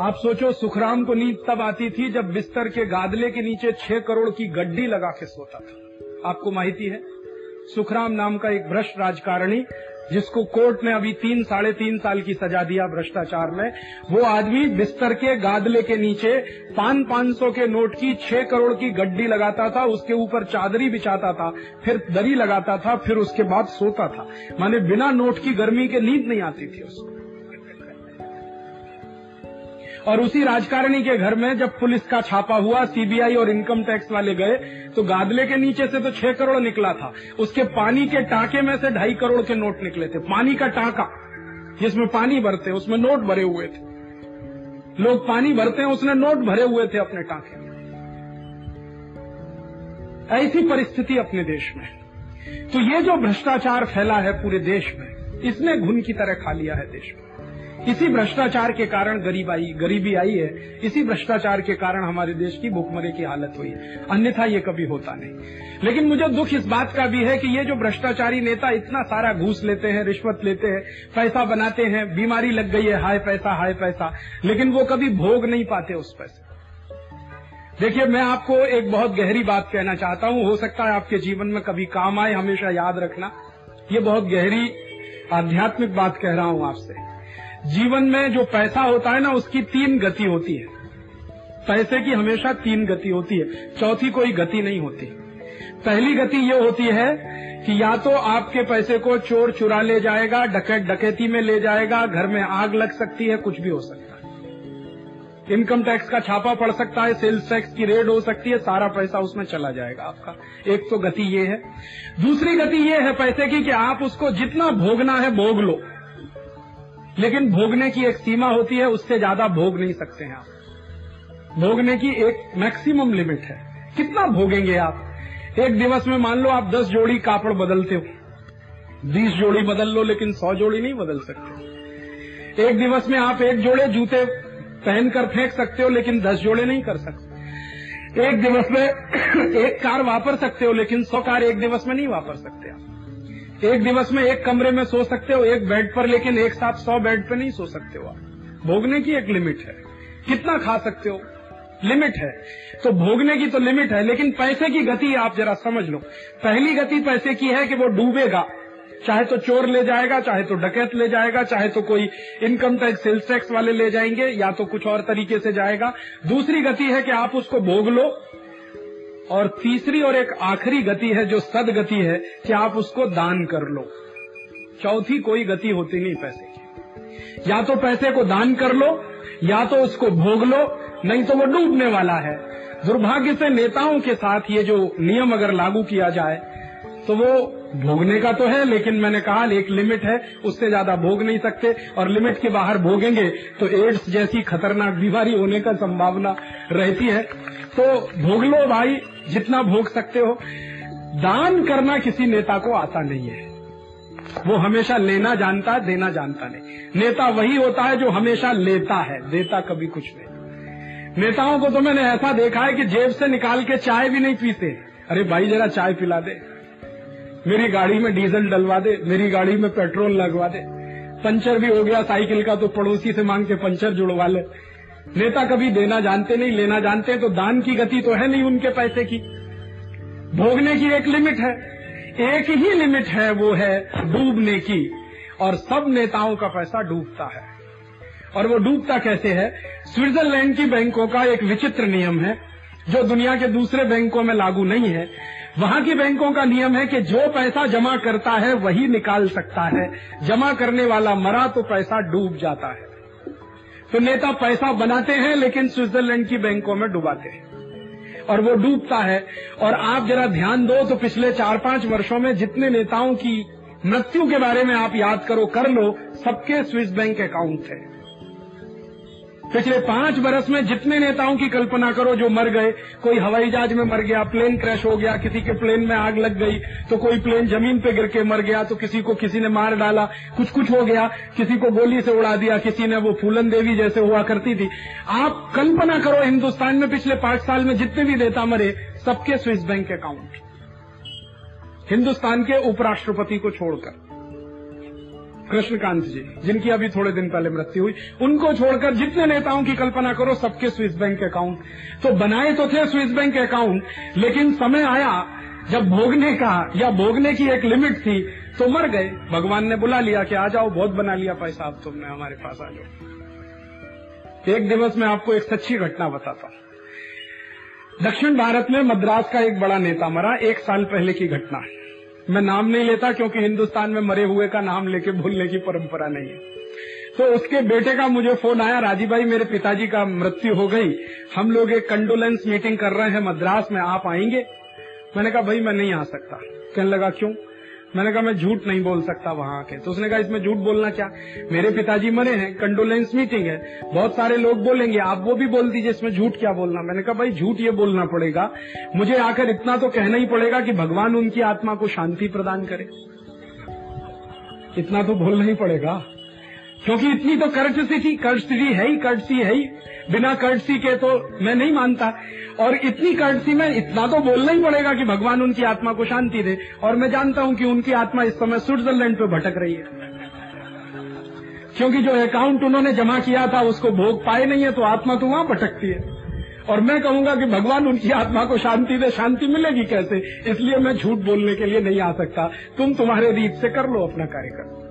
आप सोचो सुखराम को नींद तब आती थी जब बिस्तर के गादले के नीचे छह करोड़ की गड्डी लगा के सोता था। आपको माहिती है? सुखराम नाम का एक भ्रष्ट राजकारणी, जिसको कोर्ट ने अभी तीन, साढ़े तीन साल की सजा दिया भ्रष्टाचार में, वो आदमी बिस्तर के गादले के नीचे पान पाँच सौ के नोट की छह करोड़ की गड्डी लगाता था, उसके ऊपर चादरी बिछाता था, फिर दरी लगाता था, फिर उसके बाद सोता था। माने बिना नोट की गर्मी के नींद नहीं आती थी उसको। और उसी राजकारणी के घर में जब पुलिस का छापा हुआ सीबीआई और इनकम टैक्स वाले गए तो गादले के नीचे से तो छह करोड़ निकला था। उसके पानी के टाके में से ढाई करोड़ के नोट निकले थे। पानी का टाका, जिसमें पानी भरते, उसमें नोट भरे हुए थे। लोग पानी भरते हैं, उसने नोट भरे हुए थे अपने टाके में। ऐसी परिस्थिति अपने देश में तो ये जो भ्रष्टाचार फैला है पूरे देश में, इसने घुन की तरह खा लिया है देश में। इसी भ्रष्टाचार के कारण गरीब आई, गरीबी आई है। इसी भ्रष्टाचार के कारण हमारे देश की भूखमरे की हालत हुई है। अन्यथा ये कभी होता नहीं। लेकिन मुझे दुख इस बात का भी है कि ये जो भ्रष्टाचारी नेता इतना सारा घूस लेते हैं, रिश्वत लेते हैं, पैसा बनाते हैं, बीमारी लग गई है, हाय पैसा हाय पैसा, लेकिन वो कभी भोग नहीं पाते उस पैसे देखिए, मैं आपको एक बहुत गहरी बात कहना चाहता हूँ। हो सकता है आपके जीवन में कभी काम आए, हमेशा याद रखना। ये बहुत गहरी आध्यात्मिक बात कह रहा हूँ आपसे। जीवन में जो पैसा होता है ना, उसकी तीन गति होती है। पैसे की हमेशा तीन गति होती है। चौथी कोई गति नहीं होती। पहली गति ये होती है कि या तो आपके पैसे को चोर चुरा ले जाएगा, डकैत डकैती में ले जाएगा, घर में आग लग सकती है, कुछ भी हो सकता है। इनकम टैक्स का छापा पड़ सकता है, सेल्स टैक्स की रेड हो सकती है, सारा पैसा उसमें चला जाएगा आपका। एक तो गति ये है। दूसरी गति ये है पैसे की कि आप उसको जितना भोगना है, भोग लो। लेकिन भोगने की एक सीमा होती है, उससे ज़्यादा भोग नहीं सकते हैं आप। भोगने की एक मैक्सिमम लिमिट है। कितना भोगेंगे आप? एक दिवस में मान लो आप दस जोड़ी कापड़ बदलते हो। बीस जोड़ी बदल लो, लेकिन सौ जोड़ी नहीं बदल सकते। एक दिवस में आप एक जोड़े जूते पहनकर फेंक सकते हो, लेकिन दस जोड़े नहीं कर सकते। एक दिवस में एक कार वापर सकते हो, लेकिन सौ कार एक दिवस में नहीं वापर सकते आप। एक दिवस में एक कमरे में सो सकते हो, एक बेड पर, लेकिन एक साथ सौ बेड पर नहीं सो सकते हो आप। भोगने की एक लिमिट है। कितना खा सकते हो? लिमिट है। तो भोगने की तो लिमिट है, लेकिन पैसे की गति आप जरा समझ लो। पहली गति पैसे की है कि वो डूबेगा। चाहे तो चोर ले जाएगा, चाहे तो डकैत ले जाएगा, चाहे तो कोई इनकम टैक्स सेल्स टैक्स वाले ले जाएँगे, या तो कुछ और तरीके से जाएगा। दूसरी गति है कि आप उसको भोग लो और तीसरी और एक आखिरी गति है जो सदगति है कि आप उसको दान कर लो। चौथी कोई गति होती नहीं पैसे की। या तो पैसे को दान कर लो, या तो उसको भोग लो, नहीं तो वो डूबने वाला है। दुर्भाग्य से नेताओं के साथ ये जो नियम अगर लागू किया जाए तो वो भोगने का तो है, लेकिन मैंने कहा एक लिमिट है, उससे ज़्यादा भोग नहीं सकते। और लिमिट के बाहर भोगेंगे तो एड्स जैसी खतरनाक बीमारी होने का संभावना रहती है। तो भोग लो भाई, जितना भोग सकते हो। दान करना किसी नेता को आता नहीं है। वो हमेशा लेना जानता है देना जानता नहीं। नेता वही होता है जो हमेशा लेता है, देता कभी कुछ नहीं। नेताओं को तो मैंने ऐसा देखा है कि जेब से निकाल के चाय भी नहीं पीते। अरे भाई, जरा चाय पिला दे। मेरी गाड़ी में डीजल डलवा दे, मेरी गाड़ी में पेट्रोल लगवा दे। पंचर भी हो गया, साइकिल का तो पड़ोसी से मांग के पंचर जुड़वा ले। नेता कभी देना जानते नहीं, लेना जानते हैं तो दान की गति तो है नहीं उनके पैसे की। भोगने की एक लिमिट है, एक ही लिमिट है, वो है डूबने की। और सब नेताओं का पैसा डूबता है। और वो डूबता कैसे है? स्विट्जरलैंड की बैंकों का एक विचित्र नियम है, जो दुनिया के दूसरे बैंकों में लागू नहीं है। वहाँ की बैंकों का नियम है कि जो पैसा जमा करता है, वही निकाल सकता है। जमा करने वाला मरा तो पैसा डूब जाता है। तो नेता पैसा बनाते हैं, लेकिन स्विट्जरलैंड की बैंकों में डुबाते हैं। और वो डूबता है। और आप जरा ध्यान दो तो पिछले चार पाँच वर्षों में जितने नेताओं की मृत्यु के बारे में आप याद करो, कर लो, सबके स्विस बैंक अकाउंट थे पिछले पाँच बरस में जितने नेताओं की कल्पना करो जो मर गए, कोई हवाई जहाज़ में मर गया, प्लेन क्रैश हो गया, किसी के प्लेन में आग लग गई तो कोई प्लेन ज़मीन पे गिर के मर गया तो किसी को किसी ने मार डाला कुछ कुछ हो गया, किसी को गोली से उड़ा दिया, किसी ने वो फूलन देवी जैसे हुआ करती थी। आप कल्पना करो हिंदुस्तान में पिछले पाँच साल में जितने भी नेता मरे, सबके स्विस बैंक अकाउंट हिंदुस्तान के उपराष्ट्रपति को छोड़कर। कृष्णकांत जी, जिनकी अभी थोड़े दिन पहले मृत्यु हुई, उनको छोड़कर जितने नेताओं की कल्पना करो, सबके स्विस बैंक अकाउंट। तो बनाए तो थे स्विस बैंक अकाउंट, लेकिन समय आया, जब भोगने का, या भोगने की एक लिमिट थी तो मर गए। भगवान ने बुला लिया कि आ जाओ, बहुत बना लिया पैसा, अब तुमने हमारे पास आ जाओ। एक दिवस में आपको एक सच्ची घटना बताता हूँ। दक्षिण भारत में मद्रास का एक बड़ा नेता मरा, एक साल पहले की घटना। मैं नाम नहीं लेता क्योंकि हिंदुस्तान में मरे हुए का नाम लेके भूलने की परंपरा नहीं है। तो उसके बेटे का मुझे फ़ोन आया, राजीव भाई, मेरे पिताजी का मृत्यु हो गई। हम लोग एक कंडोलेंस मीटिंग कर रहे हैं, मद्रास में आप आएँगे। मैंने कहा, भाई, मैं नहीं आ सकता। कहने लगा, क्यों? मैंने कहा, मैं झूठ नहीं बोल सकता वहाँ के तो उसने कहा, इसमें झूठ बोलना क्या? मेरे पिताजी मरे हैं कंडोलेंस मीटिंग है। बहुत सारे लोग बोलेंगे, आप वो भी बोल दीजिए इसमें झूठ क्या बोलना? मैंने कहा, भाई, झूठ ये बोलना पड़ेगा। मुझे आकर इतना तो कहना ही पड़ेगा कि भगवान उनकी आत्मा को शांति प्रदान करे। इतना तो बोलना ही पड़ेगा। क्योंकि इतनी तो कर्टसी थी कर्ज कर्टसी है ही कर्टसी है ही। बिना कर्टसी के तो मैं नहीं मानता। और इतनी कर्टसी में इतना तो बोलना ही पड़ेगा कि भगवान उनकी आत्मा को शांति दे। और मैं जानता हूँ कि उनकी आत्मा इस समय स्विट्जरलैंड पे भटक रही है। क्योंकि जो अकाउंट उन्होंने जमा किया था, उसको भोग पाए नहीं है तो आत्मा तो वहाँ भटकती है। और मैं कहूँगा कि भगवान उनकी आत्मा को शांति दे, शांति मिलेगी कैसे? इसलिए मैं झूठ बोलने के लिए नहीं आ सकता। तुम तुम्हारे रीत से कर लो अपना कार्यक्रम।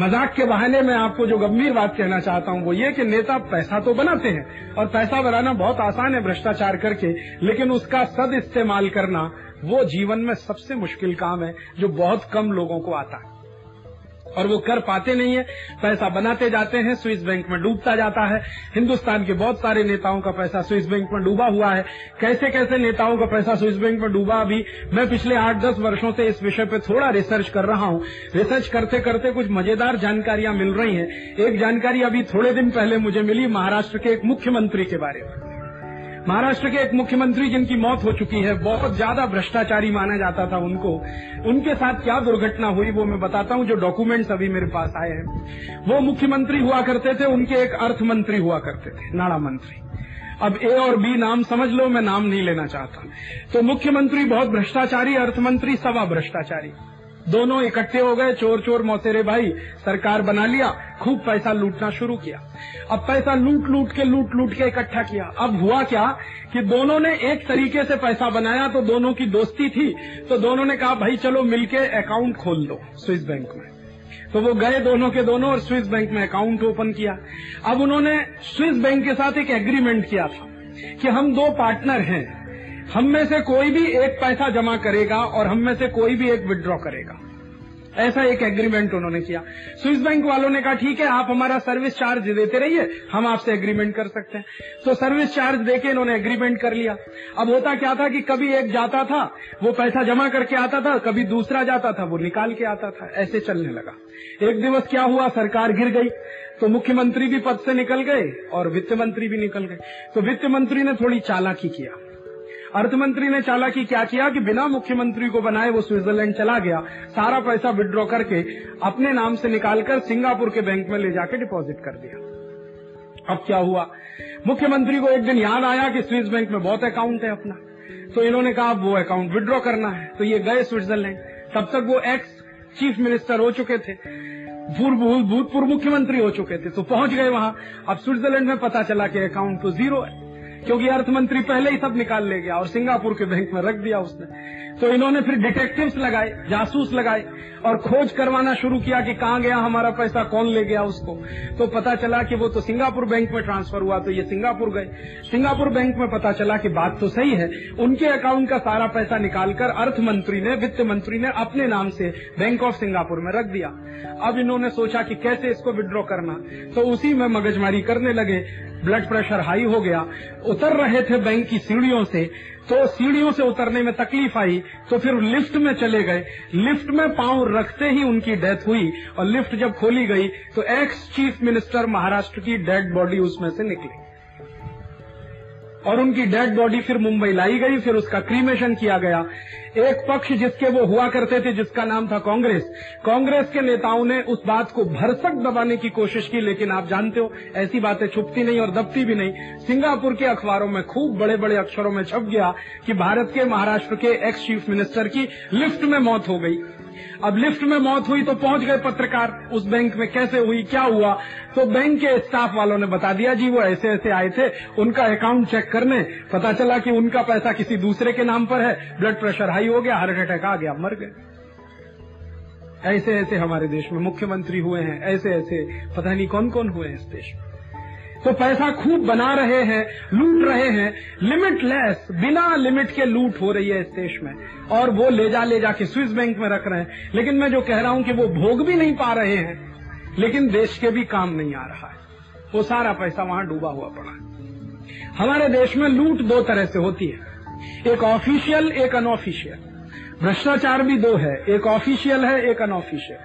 मज़ाक के बहाने में आपको जो गंभीर बात कहना चाहता हूँ, वो ये कि नेता पैसा तो बनाते हैं और पैसा बनाना बहुत आसान है भ्रष्टाचार करके, लेकिन उसका सद इस्तेमाल करना वो जीवन में सबसे मुश्किल काम है जो बहुत कम लोगों को आता है। और वो कर पाते नहीं है, पैसा बनाते जाते हैं, स्विस बैंक में डूबता जाता है। हिंदुस्तान के बहुत सारे नेताओं का पैसा स्विस बैंक में डूबा हुआ है। कैसे कैसे नेताओं का पैसा स्विस बैंक में डूबा, अभी मैं पिछले आठ दस वर्षों से इस विषय पर थोड़ा रिसर्च कर रहा हूँ। रिसर्च करते करते कुछ मज़ेदार जानकारियाँ मिल रही हैं। एक जानकारी अभी थोड़े दिन पहले मुझे मिली महाराष्ट्र के एक मुख्यमंत्री के बारे में। महाराष्ट्र के एक मुख्यमंत्री जिनकी मौत हो चुकी है, बहुत ज़्यादा भ्रष्टाचारी माना जाता था उनको। उनके साथ क्या दुर्घटना हुई वो मैं बताता हूँ, जो डॉक्यूमेंट्स अभी मेरे पास आए हैं। वो मुख्यमंत्री हुआ करते थे, उनके एक अर्थ मंत्री हुआ करते थे नाणा मंत्री। अब ए और बी नाम समझ लो, मैं नाम नहीं लेना चाहता। तो मुख्यमंत्री बहुत भ्रष्टाचारी, अर्थमंत्री सवा भ्रष्टाचारी। दोनों इकट्ठे हो गए, चोर चोर मौतेरे भाई, सरकार बना लिया, खूब पैसा लूटना शुरू किया। अब पैसा लूट लूट के लूट लूट के इकट्ठा किया। अब हुआ क्या कि दोनों ने एक तरीके से पैसा बनाया तो दोनों की दोस्ती थी तो दोनों ने कहा, भाई चलो मिलके अकाउंट खोल दो स्विस बैंक में। तो वो गए दोनों के दोनों और स्विस बैंक में अकाउंट ओपन किया। अब उन्होंने स्विस बैंक के साथ एक एग्रीमेंट किया था कि हम दो पार्टनर हैं। हम में से कोई भी एक पैसा जमा करेगा और हम में से कोई भी एक विड्रॉ करेगा। ऐसा एक एग्रीमेंट उन्होंने किया। स्विस बैंक वालों ने कहा, ठीक है, आप हमारा सर्विस चार्ज देते रहिए, हम आपसे एग्रीमेंट कर सकते हैं। तो सर्विस चार्ज देके इन्होंने एग्रीमेंट कर लिया। अब होता क्या था कि कभी एक जाता था, वो पैसा जमा करके आता था, कभी दूसरा जाता था, वो निकाल के आता था। ऐसे चलने लगा। एक दिवस क्या हुआ, सरकार गिर गई तो मुख्यमंत्री भी पद से निकल गए और वित्त मंत्री भी निकल गए। तो वित्त मंत्री ने थोड़ी चालाकी किया। अर्थमंत्री ने चालाकी क्या किया कि बिना मुख्यमंत्री को बनाए वो स्विट्जरलैंड चला गया। सारा पैसा विड्रॉ करके अपने नाम से निकालकर सिंगापुर के बैंक में ले जाकर डिपॉजिट कर दिया। अब क्या हुआ? मुख्यमंत्री को एक दिन याद आया कि स्विस बैंक में बहुत अकाउंट है अपना। तो इन्होंने कहा वो अकाउंट विड्रॉ करना है। तो ये गए स्विट्जरलैंड। तब तक वो एक्स चीफ मिनिस्टर हो चुके थे। भूतपूर्व मुख्यमंत्री हो चुके थे। तो पहुँच गए वहाँ। अब स्विट्जरलैंड में पता चला कि अकाउंट तो ज़ीरो है। क्योंकि अर्थ मंत्री पहले ही सब निकाल ले गया और सिंगापुर के बैंक में रख दिया उसने। तो इन्होंने फिर डिटेक्टिव्स लगाए, जासूस लगाए और खोज करवाना शुरू किया कि कहाँ गया, हमारा पैसा कौन ले गया उसको। तो पता चला कि वो तो सिंगापुर बैंक में ट्रांसफ़र हुआ तो ये सिंगापुर गए। सिंगापुर बैंक में पता चला कि बात तो सही है, उनके अकाउंट का सारा पैसा निकालकर अर्थ मंत्री ने, वित्त मंत्री ने अपने नाम से बैंक ऑफ़ सिंगापुर में रख दिया। अब इन्होंने सोचा कि कैसे इसको विड्रॉ करना। तो उसी में मगजमारी करने लगे। ब्लड प्रेशर हाई हो गया, उतर रहे थे बैंक की सीढ़ियों से तो सीढ़ियों से उतरने में तकलीफ़ आई तो फिर लिफ्ट में चले गए। लिफ्ट में पाँव रखते ही उनकी डेथ हुई और लिफ्ट जब खोली गई तो एक्स चीफ मिनिस्टर महाराष्ट्र की डेड बॉडी उसमें से निकली। और उनकी डेड बॉडी फिर मुंबई लाई गई, फिर उसका क्रीमेशन किया गया। एक पक्ष जिसके वो हुआ करते थे, जिसका नाम था कांग्रेस। कांग्रेस के नेताओं ने उस बात को भरसक दबाने की कोशिश की, लेकिन आप जानते हो, ऐसी बातें छुपती नहीं और दबती भी नहीं। सिंगापुर के अखबारों में खूब बड़े बड़े अक्षरों में छप गया कि भारत के महाराष्ट्र के एक्स चीफ मिनिस्टर की लिफ्ट में मौत हो गई। अब लिफ्ट में मौत हुई तो पहुँच गए पत्रकार। उस बैंक में कैसे हुई, क्या हुआ? तो बैंक के स्टाफ वालों ने बता दिया, जी, वो ऐसे ऐसे आए थे। उनका अकाउंट चेक करने। पता चला कि उनका पैसा किसी दूसरे के नाम पर है। ब्लड प्रेशर हाई हो गया हार्ट अटैक आ गया, मर गए। ऐसे ऐसे हमारे देश में मुख्यमंत्री हुए हैं, ऐसे ऐसे, पता नहीं कौन कौन हुए हैं इस देश में। तो पैसा खूब बना रहे हैं, लूट रहे हैं लिमिटलेस बिना लिमिट के लूट हो रही है इस देश में। और वो ले जा ले जाके स्विस बैंक में रख रहे हैं। लेकिन मैं जो कह रहा हूँ कि वो भोग भी नहीं पा रहे हैं, लेकिन देश के भी काम नहीं आ रहा है। वो सारा पैसा वहाँ डूबा हुआ पड़ा है। हमारे देश में लूट दो तरह से होती है। एक ऑफिशियल, एक अनऑफिशियल। भ्रष्टाचार भी दो है, एक ऑफिशियल है, एक अनऑफिशियल।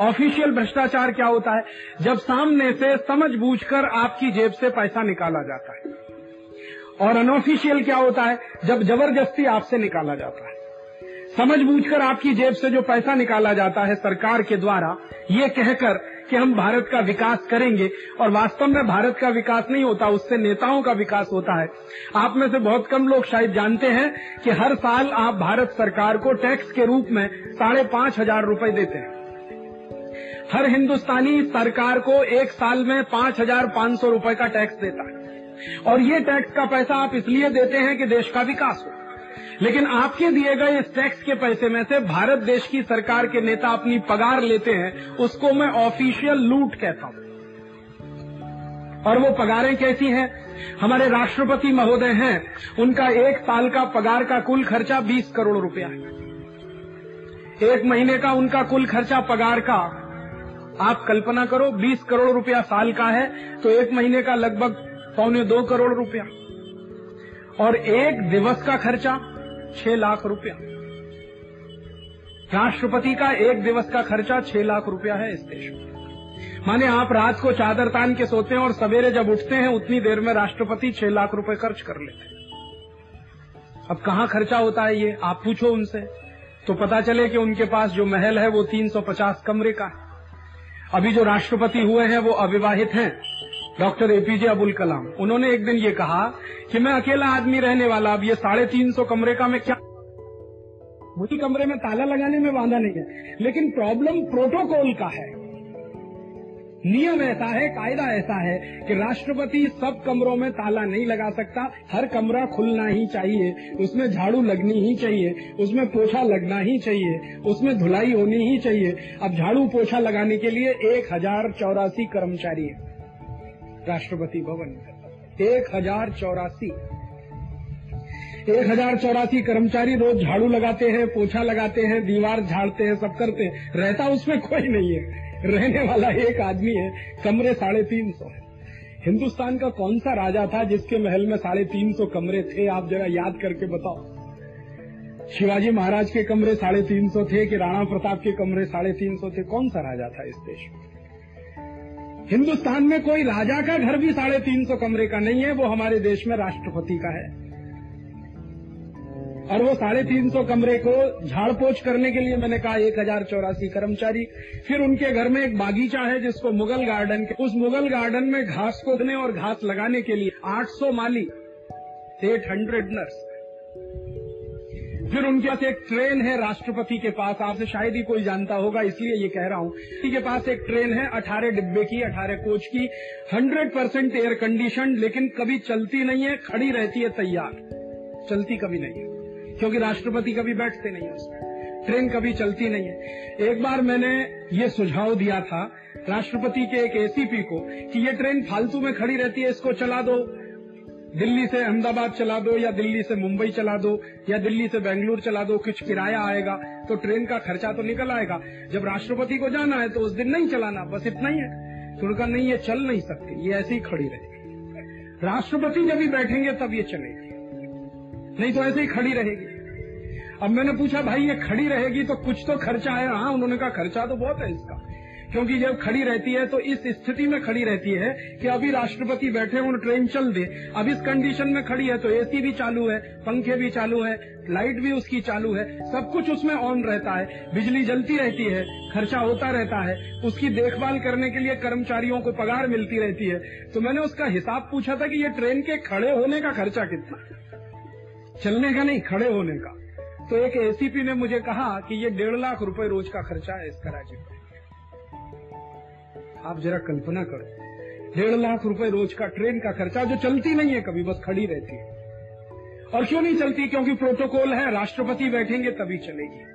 ऑफिशियल भ्रष्टाचार क्या होता है? जब सामने से समझ बूझकर आपकी जेब से पैसा निकाला जाता है। और अनऑफिशियल क्या होता है? जब ज़बरदस्ती आपसे निकाला जाता है। समझ बूझकर आपकी जेब से जो पैसा निकाला जाता है सरकार के द्वारा, ये कहकर कि हम भारत का विकास करेंगे और वास्तव में भारत का विकास नहीं होता, उससे नेताओं का विकास होता है। आप में से बहुत कम लोग शायद जानते हैं कि हर साल आप भारत सरकार को टैक्स के रूप में साढ़े पाँच हज़ार रुपये देते हैं। हर हिंदुस्तानी सरकार को एक साल में पाँच हज़ार पाँच सौ रुपये का टैक्स देता है। और ये टैक्स का पैसा आप इसलिए देते हैं कि देश का विकास हो। लेकिन आपके दिए गए इस टैक्स के पैसे में से भारत देश की सरकार के नेता अपनी पगार लेते हैं, उसको मैं ऑफिशियल लूट कहता हूँ। और वो पगारें कैसी हैं? हमारे राष्ट्रपति महोदय हैं, उनका एक साल का पगार का कुल खर्चा 20 करोड़ रुपया है। एक महीने का उनका कुल खर्चा पगार का, आप कल्पना करो 20 करोड़ रुपया साल का है तो एक महीने का लगभग पौने दो करोड़ रुपया। और एक दिवस का खर्चा छह लाख रुपया। राष्ट्रपति का एक दिवस का खर्चा छह लाख रुपया है इस देश में। माने आप रात को चादर तान के सोते हैं और सवेरे जब उठते हैं, उतनी देर में राष्ट्रपति छह लाख रुपए खर्च कर लेते हैं। अब कहाँ खर्चा होता है ये? आप पूछो उनसे। तो पता चले कि उनके पास जो महल है, वो 350 कमरे का है। अभी जो राष्ट्रपति हुए हैं, वो अविवाहित हैं। Doctor APJ Abul Kalam. उन्होंने एक दिन ये कहा कि मैं अकेला आदमी रहने वाला, अब ये साढ़े तीन सौ कमरे का मैं क्या मुझे कमरे में ताला लगाने में बांधा नहीं है, लेकिन प्रॉब्लम प्रोटोकॉल का है। नियम ऐसा है, कायदा ऐसा है कि राष्ट्रपति सब कमरों में ताला नहीं लगा सकता, हर कमरा खुलना ही चाहिए, उसमें झाड़ू लगनी ही चाहिए, उसमें पोछा लगना ही चाहिए, उसमें धुलाई होनी ही चाहिए। अब झाड़ू पोछा लगाने के लिए एक हज़ार चौरासी कर्मचारी है। राष्ट्रपति भवन। एक हज़ार चौरासी। एक हज़ार चौरासी कर्मचारी रोज झाड़ू लगाते हैं, पोछा लगाते हैं, दीवार झाड़ते हैं, सब करते हैं। रहता उसमें कोई नहीं है। रहने वाला एक आदमी है, कमरे साढ़े तीन सौ है। हिंदुस्तान का कौन सा राजा था जिसके महल में साढ़े तीन सौ कमरे थे? आप जरा याद करके बताओ। शिवाजी महाराज के कमरे साढ़े तीन सौ थे कि राणा प्रताप के कमरे साढ़े तीन सौ थे? कौन सा राजा था इस देश में? हिंदुस्तान में कोई राजा का घर भी साढ़े तीन सौ कमरे का नहीं है, वो हमारे देश में राष्ट्रपति का है। और वो साढ़े तीन सौ कमरे को झाड़ पोछ करने के लिए मैंने कहा एक हज़ार चौरासी कर्मचारी। फिर उनके घर में एक बागीचा है जिसको मुगल गार्डन के उस मुगल गार्डन में घास खोदने और घास लगाने के लिए 800 माली एट हंड्रेड नर्स फिर उनके पास एक ट्रेन है राष्ट्रपति के पास। आपसे शायद ही कोई जानता होगा, इसलिए ये कह रहा हूँ। के पास एक ट्रेन है अठारह डिब्बे की, अठारह कोच की हंड्रेड परसेंट एयर कंडीशन लेकिन कभी चलती नहीं है, खड़ी रहती है तैयार। चलती कभी नहीं है, क्योंकि राष्ट्रपति कभी बैठते नहीं है उसमें ट्रेन कभी चलती नहीं है। एक बार मैंने ये सुझाव दिया था राष्ट्रपति के एक एसीपी को कि ये ट्रेन फालतू में खड़ी रहती है, इसको चला दो। दिल्ली से अहमदाबाद चला दो, या दिल्ली से मुंबई चला दो, या दिल्ली से बेंगलुरु चला दो, कुछ किराया आएगा तो ट्रेन का खर्चा तो निकल आएगा। जब राष्ट्रपति को जाना है तो उस दिन नहीं चलाना, बस इतना ही है। उनका नहीं, ये चल नहीं सकती, ये ऐसे ही खड़ी रहेगी। राष्ट्रपति जब भी बैठेंगे, तब ये चलेगी। नहीं तो ऐसे ही खड़ी रहेगी। अब मैंने पूछा, भाई, ये खड़ी रहेगी तो कुछ तो खर्चा है। हाँ उन्होंने कहा, खर्चा तो बहुत है इसका। क्योंकि जब खड़ी रहती है तो इस स्थिति में खड़ी रहती है कि अभी राष्ट्रपति बैठे उन ट्रेन चल दे। अब इस कंडीशन में खड़ी है तो एसी भी चालू है, पंखे भी चालू है लाइट भी उसकी चालू है, सब कुछ उसमें ऑन रहता है। बिजली जलती रहती है, खर्चा होता रहता है। उसकी देखभाल करने के लिए कर्मचारियों को पगार मिलती रहती है। तो मैंने उसका हिसाब पूछा था कि ये ट्रेन के खड़े होने का खर्चा कितना चलने का नहीं, खड़े होने का। तो एक एसीपी ने मुझे कहा कि ये डेढ़ लाख रुपए रोज का खर्चा है इसका राज्य आप जरा कल्पना करो। डेढ़ लाख रुपए रोज का ट्रेन का खर्चा जो चलती नहीं है कभी, बस खड़ी रहती है। और क्यों नहीं चलती? क्योंकि प्रोटोकॉल है, राष्ट्रपति बैठेंगे तभी चलेगी।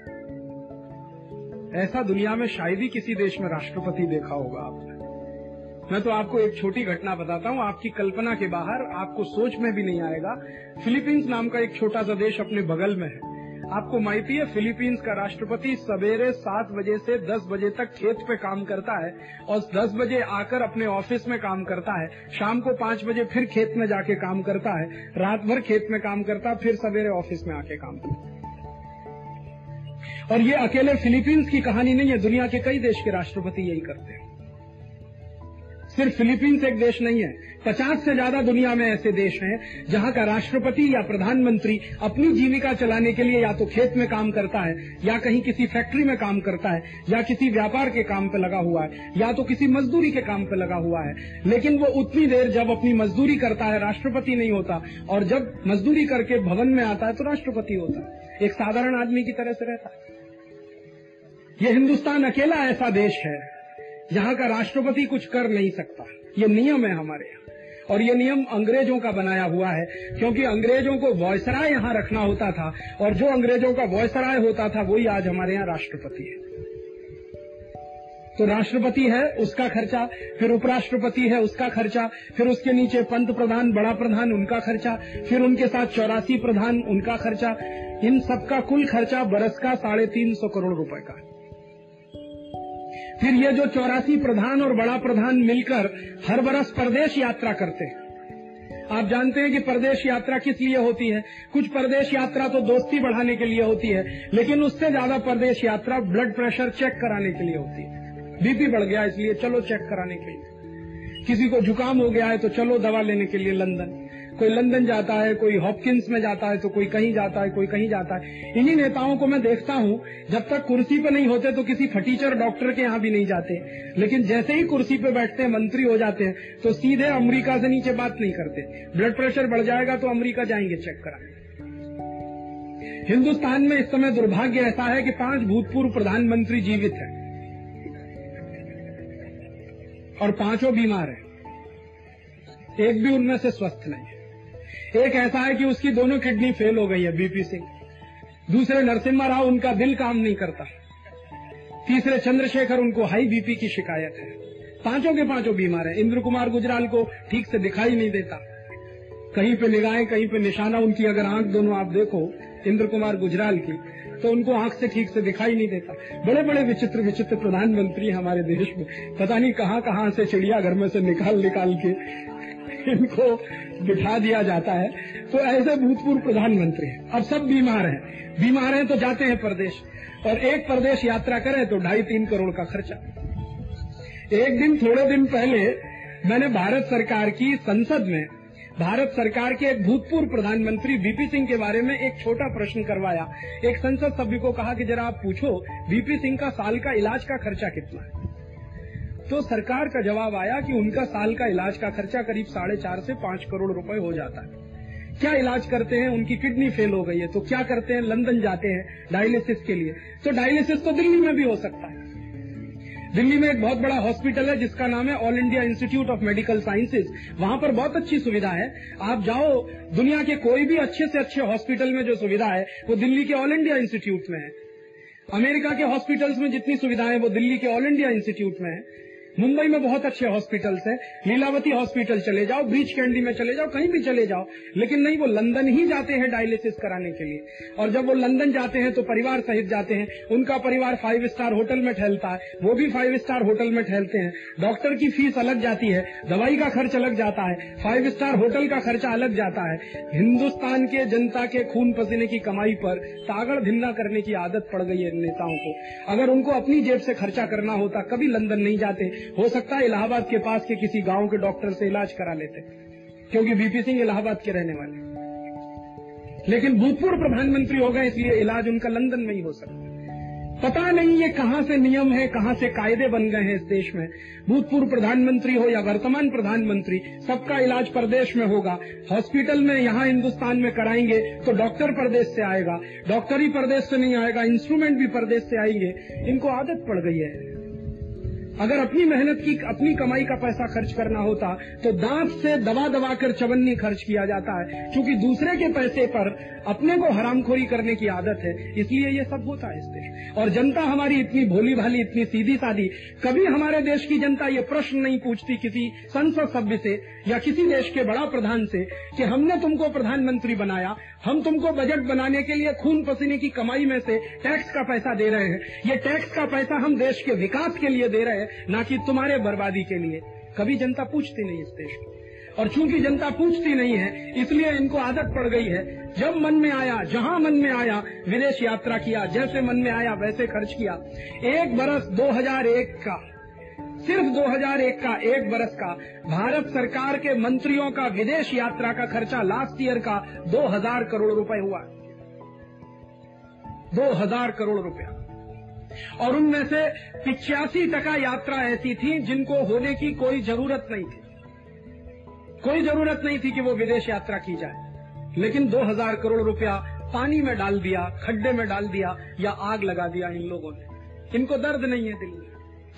ऐसा दुनिया में शायद ही किसी देश में राष्ट्रपति देखा होगा आपने। मैं तो आपको एक छोटी घटना बताता हूँ। आपकी कल्पना के बाहर आपको सोच में भी नहीं आएगा। फिलीपींस नाम का एक छोटा सा देश अपने बगल में है। आपको माहिती है, फिलीपींस का राष्ट्रपति सवेरे सात बजे से दस बजे तक खेत पे काम करता है और दस बजे आकर अपने ऑफ़िस में काम करता है। शाम को पाँच बजे फिर खेत में जाके काम करता है। रात भर खेत में काम करता है फिर सवेरे ऑफ़िस में आके काम करता और ये अकेले फिलीपींस की कहानी नहीं है, दुनिया के कई देश के राष्ट्रपति यही करते हैं। सिर्फ़ फिलीपींस एक देश नहीं है। पचास से ज़्यादा दुनिया में ऐसे देश हैं, जहाँ का राष्ट्रपति या प्रधानमंत्री अपनी जीविका चलाने के लिए या तो खेत में काम करता है, या कहीं किसी फैक्ट्री में काम करता है, या किसी व्यापार के काम पे लगा हुआ है, या तो किसी मजदूरी के काम पे लगा हुआ है। लेकिन वो उतनी देर जब अपनी मजदूरी करता है, राष्ट्रपति नहीं होता, और जब मजदूरी करके भवन में आता है तो राष्ट्रपति होता है। एक साधारण आदमी की तरह से रहता है। ये हिंदुस्तान अकेला ऐसा देश है जहाँ का राष्ट्रपति कुछ कर नहीं सकता। ये नियम है हमारे यहाँ। और ये नियम अंग्रेज़ों का बनाया हुआ है, क्योंकि अंग्रेज़ों को वॉयसराय यहाँ रखना होता था, और जो अंग्रेज़ों का वॉयसराय होता था, वही आज हमारे यहाँ राष्ट्रपति है। तो राष्ट्रपति है, उसका खर्चा, फिर उपराष्ट्रपति है, उसका खर्चा, फिर उसके नीचे पंत प्रधान, बड़ा प्रधान, उनका खर्चा, फिर उनके साथ चौरासी प्रधान, उनका खर्चा। इन सबका कुल खर्चा बरस का साढ़े तीन सौ करोड़ रुपए का फिर ये जो चौरासी प्रधान और बड़ा प्रधान मिलकर हर बरस प्रदेश यात्रा करते हैं। आप जानते हैं कि प्रदेश यात्रा किस लिए होती है? कुछ प्रदेश यात्रा तो दोस्ती बढ़ाने के लिए होती है, लेकिन उससे ज़्यादा प्रदेश यात्रा ब्लड प्रेशर चेक कराने के लिए होती है। बीपी बढ़ गया, इसलिए चलो चेक कराने के लिए। किसी को जुकाम हो गया है तो चलो दवा लेने के लिए लंदन। कोई लंदन जाता है, कोई हॉपकिंस में जाता है तो कोई कहीं जाता है, कोई कहीं जाता है। इन्हीं नेताओं को मैं देखता हूँ, जब तक कुर्सी पे नहीं होते तो किसी फटीचर डॉक्टर के यहाँ भी नहीं जाते। लेकिन जैसे ही कुर्सी पे बैठते हैं, मंत्री हो जाते हैं तो सीधे अमरीका से नीचे बात नहीं करते। ब्लड प्रेशर बढ़ जाएगा तो अमरीका जाएँगे चेक कराने। हिंदुस्तान में इस समय दुर्भाग्य ऐसा है कि पाँच भूतपूर्व प्रधानमंत्री जीवित हैं। और पाँचों बीमार हैं। एक भी उनमें से स्वस्थ नहीं है। एक ऐसा है कि उसकी दोनों किडनी फेल हो गई है बीपी सिंह दूसरे नरसिम्हा राव, उनका दिल काम नहीं करता। तीसरे चंद्रशेखर, उनको हाई बीपी की शिकायत है। पाँचों के पाँचों बीमार है। इंद्र कुमार गुजराल को ठीक से दिखाई नहीं देता। कहीं पे निगाहें, कहीं पे निशाना, उनकी अगर आँख दोनों आप देखो इंद्र कुमार गुजराल की तो उनको आँख से ठीक से दिखाई नहीं देता। बड़े बड़े विचित्र विचित्र प्रधानमंत्री हमारे देश में। पता नहीं कहाँ कहाँ से चिड़ियाघर में से निकाल निकाल के इनको बिठा दिया जाता है। तो ऐसे भूतपूर्व प्रधानमंत्री हैं। अब सब बीमार हैं। बीमार हैं तो जाते हैं प्रदेश। और एक प्रदेश यात्रा करें तो ढाई तीन करोड़ का खर्चा। एक दिन, थोड़े दिन पहले मैंने भारत सरकार की संसद में, भारत सरकार के एक भूतपूर्व प्रधानमंत्री वीपी सिंह के बारे में एक छोटा प्रश्न करवाया। एक संसद सभ्य को कहा कि जरा आप पूछो वीपी सिंह का साल का इलाज का खर्चा कितना है? तो सरकार का जवाब आया कि उनका साल का इलाज का खर्चा करीब साढ़े चार से पाँच करोड़ रुपए हो जाता है। क्या इलाज करते हैं? उनकी किडनी फेल हो गई है। तो क्या करते हैं? लंदन जाते हैं डायलिसिस के लिए। तो डायलिसिस तो दिल्ली में भी हो सकता है। दिल्ली में एक बहुत बड़ा हॉस्पिटल है, जिसका नाम है all India institute of medical sciences वहाँ पर बहुत अच्छी सुविधा है। आप जाओ, दुनिया के कोई भी अच्छे से अच्छे हॉस्पिटल में जो सुविधा है, वो दिल्ली के ऑल इंडिया इंस्टीट्यूट में है। अमेरिका के हॉस्पिटल्स में जितनी सुविधाएँ वो दिल्ली के ऑल इंडिया इंस्टीट्यूट में है। मुंबई में बहुत अच्छे हॉस्पिटल्स हैं। लीलावती हॉस्पिटल चले जाओ ब्रीच कैंडी में चले जाओ, कहीं भी चले जाओ। लेकिन नहीं, वो लंदन ही जाते हैं डायलिसिस कराने के लिए। और जब वो लंदन जाते हैं तो परिवार सहित जाते हैं। उनका परिवार फाइव स्टार होटल में ठहलता है। वो भी फाइव स्टार होटल में ठहलते हैं। डॉक्टर की फ़ीस अलग जाती है। दवाई का खर्च अलग जाता है। फाइव स्टार होटल का खर्चा अलग जाता है। हिंदुस्तान के जनता के खून पसीने की कमाई पर तागड़ भिन्ना करने की आदत पड़ गई है नेताओं को। अगर उनको अपनी जेब से खर्चा करना होता, कभी लंदन नहीं जाते। हो सकता है इलाहाबाद के पास के किसी गाँव के डॉक्टर से इलाज करा लेते, क्योंकि बीपी सिंह इलाहाबाद के रहने वाले। लेकिन भूतपूर्व प्रधानमंत्री हो गए, इसलिए इलाज उनका लंदन में ही हो सकता पता नहीं ये कहाँ से नियम है, कहाँ से कायदे बन गए हैं इस देश में। भूतपूर्व प्रधानमंत्री हो या वर्तमान प्रधानमंत्री, सबका इलाज प्रदेश में होगा। हॉस्पिटल में यहाँ हिंदुस्तान में कराएँगे तो डॉक्टर प्रदेश से आएगा। डॉक्टर ही प्रदेश से नहीं आएगा, इंस्ट्रूमेंट भी प्रदेश से आएँगे। इनको आदत पड़ गई है। अगर अपनी मेहनत की, अपनी कमाई का पैसा खर्च करना होता तो दांत से दबा दबा कर चवन्नी खर्च किया जाता है। क्योंकि दूसरे के पैसे पर अपने को हरामखोरी करने की आदत है, इसलिए ये सब होता है इस देश। और जनता हमारी इतनी भोली भाली इतनी सीधी सादी कभी हमारे देश की जनता ये प्रश्न नहीं पूछती किसी संसद सभ्य से या किसी देश के बड़ा प्रधान से कि हमने तुमको प्रधानमंत्री बनाया हम तुमको बजट बनाने के लिए खून पसीने की कमाई में से टैक्स का पैसा दे रहे हैं। ये टैक्स का पैसा हम देश के विकास के लिए दे रहे हैं, न कि तुम्हारे बर्बादी के लिए। कभी जनता पूछती नहीं इस देश की। और चूँकि जनता पूछती नहीं है, इसलिए इनको आदत पड़ गई है। जब मन में आया, जहाँ मन में आया, विदेश यात्रा किया, जैसे मन में आया, वैसे खर्च किया। एक बरस 2001 का सिर्फ़ 2001 का एक बरस का, भारत सरकार के मंत्रियों का विदेश यात्रा का खर्चा लास्ट ईयर का 2000 करोड़ रुपए हुआ। 2000 करोड़ रुपया। और उनमें से पिचासी टका यात्रा ऐसी थी जिनको होने की कोई ज़रूरत नहीं थी। कोई ज़रूरत नहीं थी कि वो विदेश यात्रा की जाए। लेकिन 2000 करोड़ रुपया पानी में डाल दिया, खड्डे में डाल दिया या आग लगा दिया इन लोगों ने। इनको दर्द नहीं है दिल में।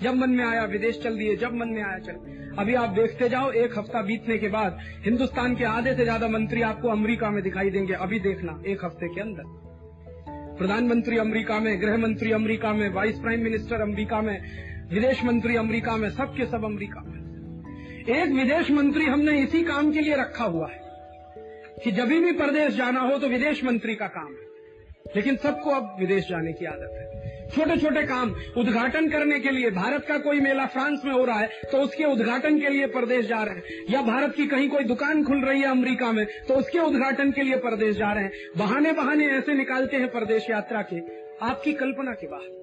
जब मन में आया, विदेश चल दिए, जब मन में आया, चल अभी आप देखते जाओ, एक हफ़्ता बीतने के बाद हिंदुस्तान के आधे से ज़्यादा मंत्री आपको अमेरिका में दिखाई देंगे। अभी देखना, एक हफ़्ते के अंदर। प्रधानमंत्री अमेरिका में, गृह मंत्री अमेरिका में, वाइस प्राइम मिनिस्टर अमेरिका में, विदेश मंत्री अमेरिका में, सबके सब अमेरिका में। एक विदेश मंत्री हमने इसी काम के लिए रखा हुआ है कि जब भी प्रदेश जाना हो तो विदेश मंत्री का काम है। लेकिन सबको अब विदेश जाने की आदत है। छोटे छोटे काम, उद्घाटन करने के लिए भारत का कोई मेला फ्रांस में हो रहा है तो उसके उद्घाटन के लिए प्रदेश जा रहे हैं। या भारत की कहीं कोई दुकान खुल रही है अमेरिका में तो उसके उद्घाटन के लिए प्रदेश जा रहे हैं। बहाने बहाने ऐसे निकालते हैं प्रदेश यात्रा के। आपकी कल्पना के बाहर।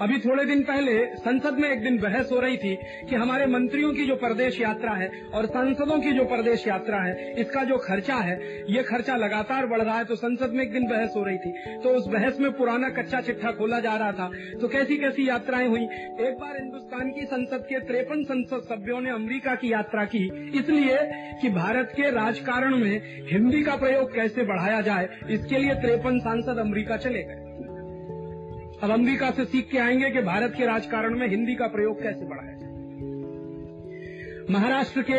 अभी थोड़े दिन पहले संसद में एक दिन बहस हो रही थी कि हमारे मंत्रियों की जो प्रदेश यात्रा है और सांसदों की जो प्रदेश यात्रा है, इसका जो खर्चा है, ये खर्चा लगातार बढ़ रहा है। तो संसद में एक दिन बहस हो रही थी। तो उस बहस में पुराना कच्चा चिट्ठा खोला जा रहा था। तो कैसी कैसी यात्राएँ हुई? एक बार हिंदुस्तान की संसद के त्रेपन संसद सभ्यों ने अमरीका की यात्रा की। इसलिए कि भारत के राजकारण में हिंदी का प्रयोग कैसे बढ़ाया जाए, इसके लिए त्रेपन सांसद अमरीका चले गए। अब अमरीका से सीख के आएँगे कि भारत के राजकारण में हिंदी का प्रयोग कैसे बढ़ाया जाए महाराष्ट्र के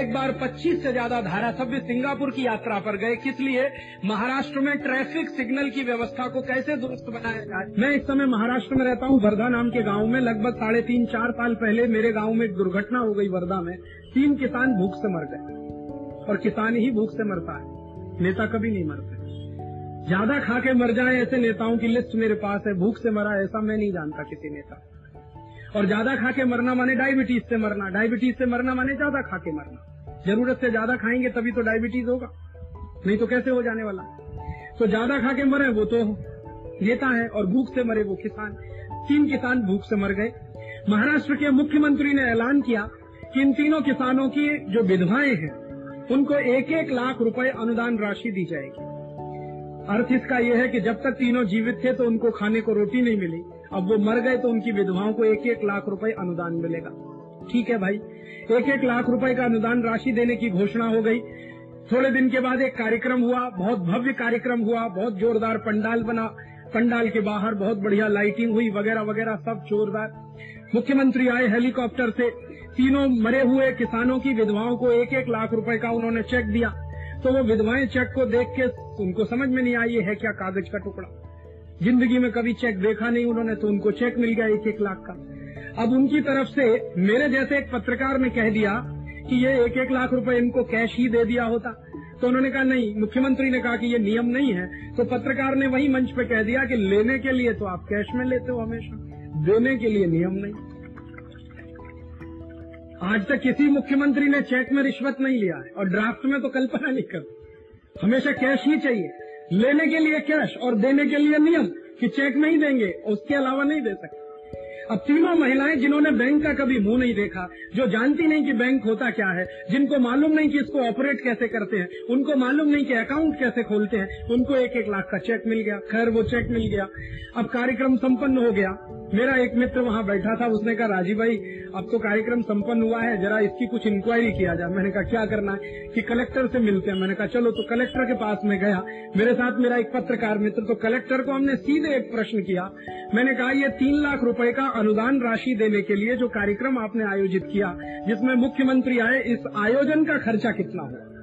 एक बार 25 से ज़्यादा धारासभ्य सिंगापुर की यात्रा पर गए, किस लिए? महाराष्ट्र में ट्रैफ़िक सिग्नल की व्यवस्था को कैसे दुरुस्त बनाया जाए? मैं इस समय महाराष्ट्र में रहता हूँ, वर्धा नाम के गाँव में। लगभग साढ़े तीन, चार साल पहले मेरे गाँव में एक दुर्घटना हो गई वर्धा में। तीन किसान भूख से मर गए। और किसान ही भूख से मरता है। नेता कभी नहीं मरते। ज़्यादा खा के मर जाए ऐसे नेताओं की लिस्ट मेरे पास है। भूख से मरा ऐसा मैं नहीं जानता किसी नेता। और ज़्यादा खा के मरना माने डायबिटीज़ से मरना। डायबिटीज़ से मरना माने ज़्यादा खा के मरना। ज़रूरत से ज़्यादा खाएँगे तभी तो डायबिटीज़ होगा। नहीं तो कैसे हो जाने वाला? तो ज़्यादा खा के मरे वो तो नेता है और भूख से मरे वो किसान। तीन किसान भूख से मर गए। महाराष्ट्र के मुख्यमंत्री ने ऐलान किया कि इन तीनों किसानों की जो विधवाएँ हैं, उनको एक एक लाख रुपए अनुदान राशि दी जाएगी। अर्थ इसका यह है कि जब तक तीनों जीवित थे तो उनको खाने को रोटी नहीं मिली। अब वो मर गए तो उनकी विधवाओं को एक एक लाख रुपए अनुदान मिलेगा। ठीक है भाई। एक एक लाख रुपए का अनुदान राशि देने की घोषणा हो गई। थोड़े दिन के बाद एक कार्यक्रम हुआ, बहुत भव्य कार्यक्रम हुआ, बहुत जोरदार पंडाल बना। पंडाल के बाहर बहुत बढ़िया लाइटिंग हुई, वगैरह वगैरह, सब जोरदार। मुख्यमंत्री आए हेलीकॉप्टर से। तीनों मरे हुए किसानों की विधवाओं को एक एक लाख रुपए का उन्होंने चेक दिया। तो वो विधवाएँ चेक को देख के उनको समझ में नहीं आई है क्या कागज़ का टुकड़ा। ज़िंदगी में कभी चेक देखा नहीं उन्होंने तो उनको चेक मिल गया एक एक लाख का। अब उनकी तरफ़ से मेरे जैसे एक पत्रकार ने कह दिया कि ये एक एक लाख रुपए इनको कैश ही दे दिया होता। तो उन्होंने कहा, नहीं, मुख्यमंत्री ने कहा कि ये नियम नहीं है। तो पत्रकार ने वही मंच पे कह दिया कि लेने के लिए तो आप कैश में लेते हो हमेशा। देने के लिए नियम नहीं। आज तक किसी मुख्यमंत्री ने चेक में रिश्वत नहीं लिया है और ड्राफ्ट में तो कल्पना नहीं कर हमेशा कैश ही चाहिए। लेने के लिए कैश और देने के लिए नियम कि चेक नहीं देंगे, उसके अलावा नहीं दे सकते। अब तीनों महिलाएँ जिन्होंने बैंक का कभी मुँह नहीं देखा, जो जानती नहीं कि बैंक होता क्या है, जिनको मालूम नहीं कि इसको ऑपरेट कैसे करते हैं, उनको मालूम नहीं कि अकाउंट कैसे खोलते हैं, उनको एक एक लाख का चेक मिल गया। खैर, वो चेक मिल गया। अब कार्यक्रम संपन्न हो गया। मेरा एक मित्र वहाँ बैठा था, उसने कहा, राजीव भाई, अब तो कार्यक्रम संपन्न हुआ है, जरा इसकी कुछ इंक्वायरी किया जाए मैंने कहा, क्या करना है? कि कलेक्टर से मिलते हैं। मैंने कहा, चलो तो कलेक्टर के पास में गया। मेरे साथ मेरा एक पत्रकार मित्र तो कलेक्टर को हमने सीधे एक प्रश्न किया। मैंने कहा, ये तीन लाख रुपए का अनुदान राशि देने के लिए जो कार्यक्रम आपने आयोजित किया, जिसमें मुख्यमंत्री आए, इस आयोजन का खर्चा कितना हुआ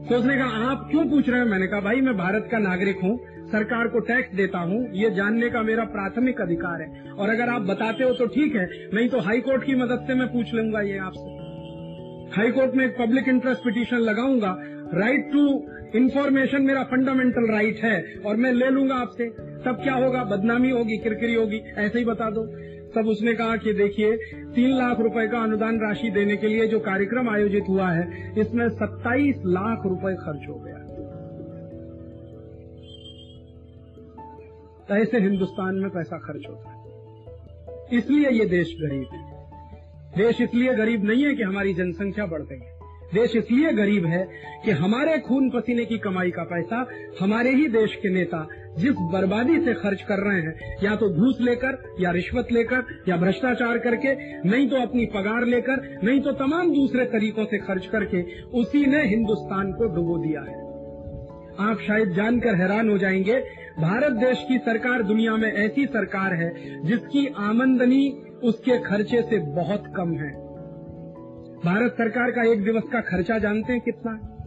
तो उसने कहा, आप क्यों पूछ रहे हैं? मैंने कहा, भाई, मैं भारत का नागरिक हूँ। सरकार को टैक्स देता हूँ, ये जानने का मेरा प्राथमिक अधिकार है। और अगर आप बताते हो तो ठीक है, नहीं तो हाई कोर्ट की मदद से मैं पूछ लूँगा ये आपसे। हाई कोर्ट में एक पब्लिक इंटरेस्ट पिटीशन लगाऊँगा। राइट टू इन्फॉर्मेशन मेरा फंडामेंटल राइट है, और मैं ले लूँगा आपसे। तब क्या होगा? बदनामी होगी, किरकिरी होगी, ऐसे ही बता दो। तब उसने कहा कि देखिए, तीन लाख रुपए का अनुदान राशि देने के लिए जो कार्यक्रम आयोजित हुआ है, इसमें सत्ताईस लाख रुपए खर्च हो गया। ऐसे हिंदुस्तान में पैसा खर्च होता है। इसलिए ये देश गरीब है। देश इसलिए गरीब नहीं है कि हमारी जनसंख्या बढ़ गई है। देश इसलिए गरीब है कि हमारे खून पसीने की कमाई का पैसा हमारे ही देश के नेता जिस बर्बादी से खर्च कर रहे हैं, या तो घूस लेकर, या रिश्वत लेकर, या भ्रष्टाचार करके, नहीं तो अपनी पगार लेकर, नहीं तो तमाम दूसरे तरीकों से खर्च करके उसी ने हिंदुस्तान को डुबो दिया है। आप शायद जानकर हैरान हो जाएँगे भारत देश की सरकार दुनिया में ऐसी सरकार है जिसकी आमंदनी उसके खर्चे से बहुत कम है। भारत सरकार का एक दिवस का खर्चा जानते हैं कितना? है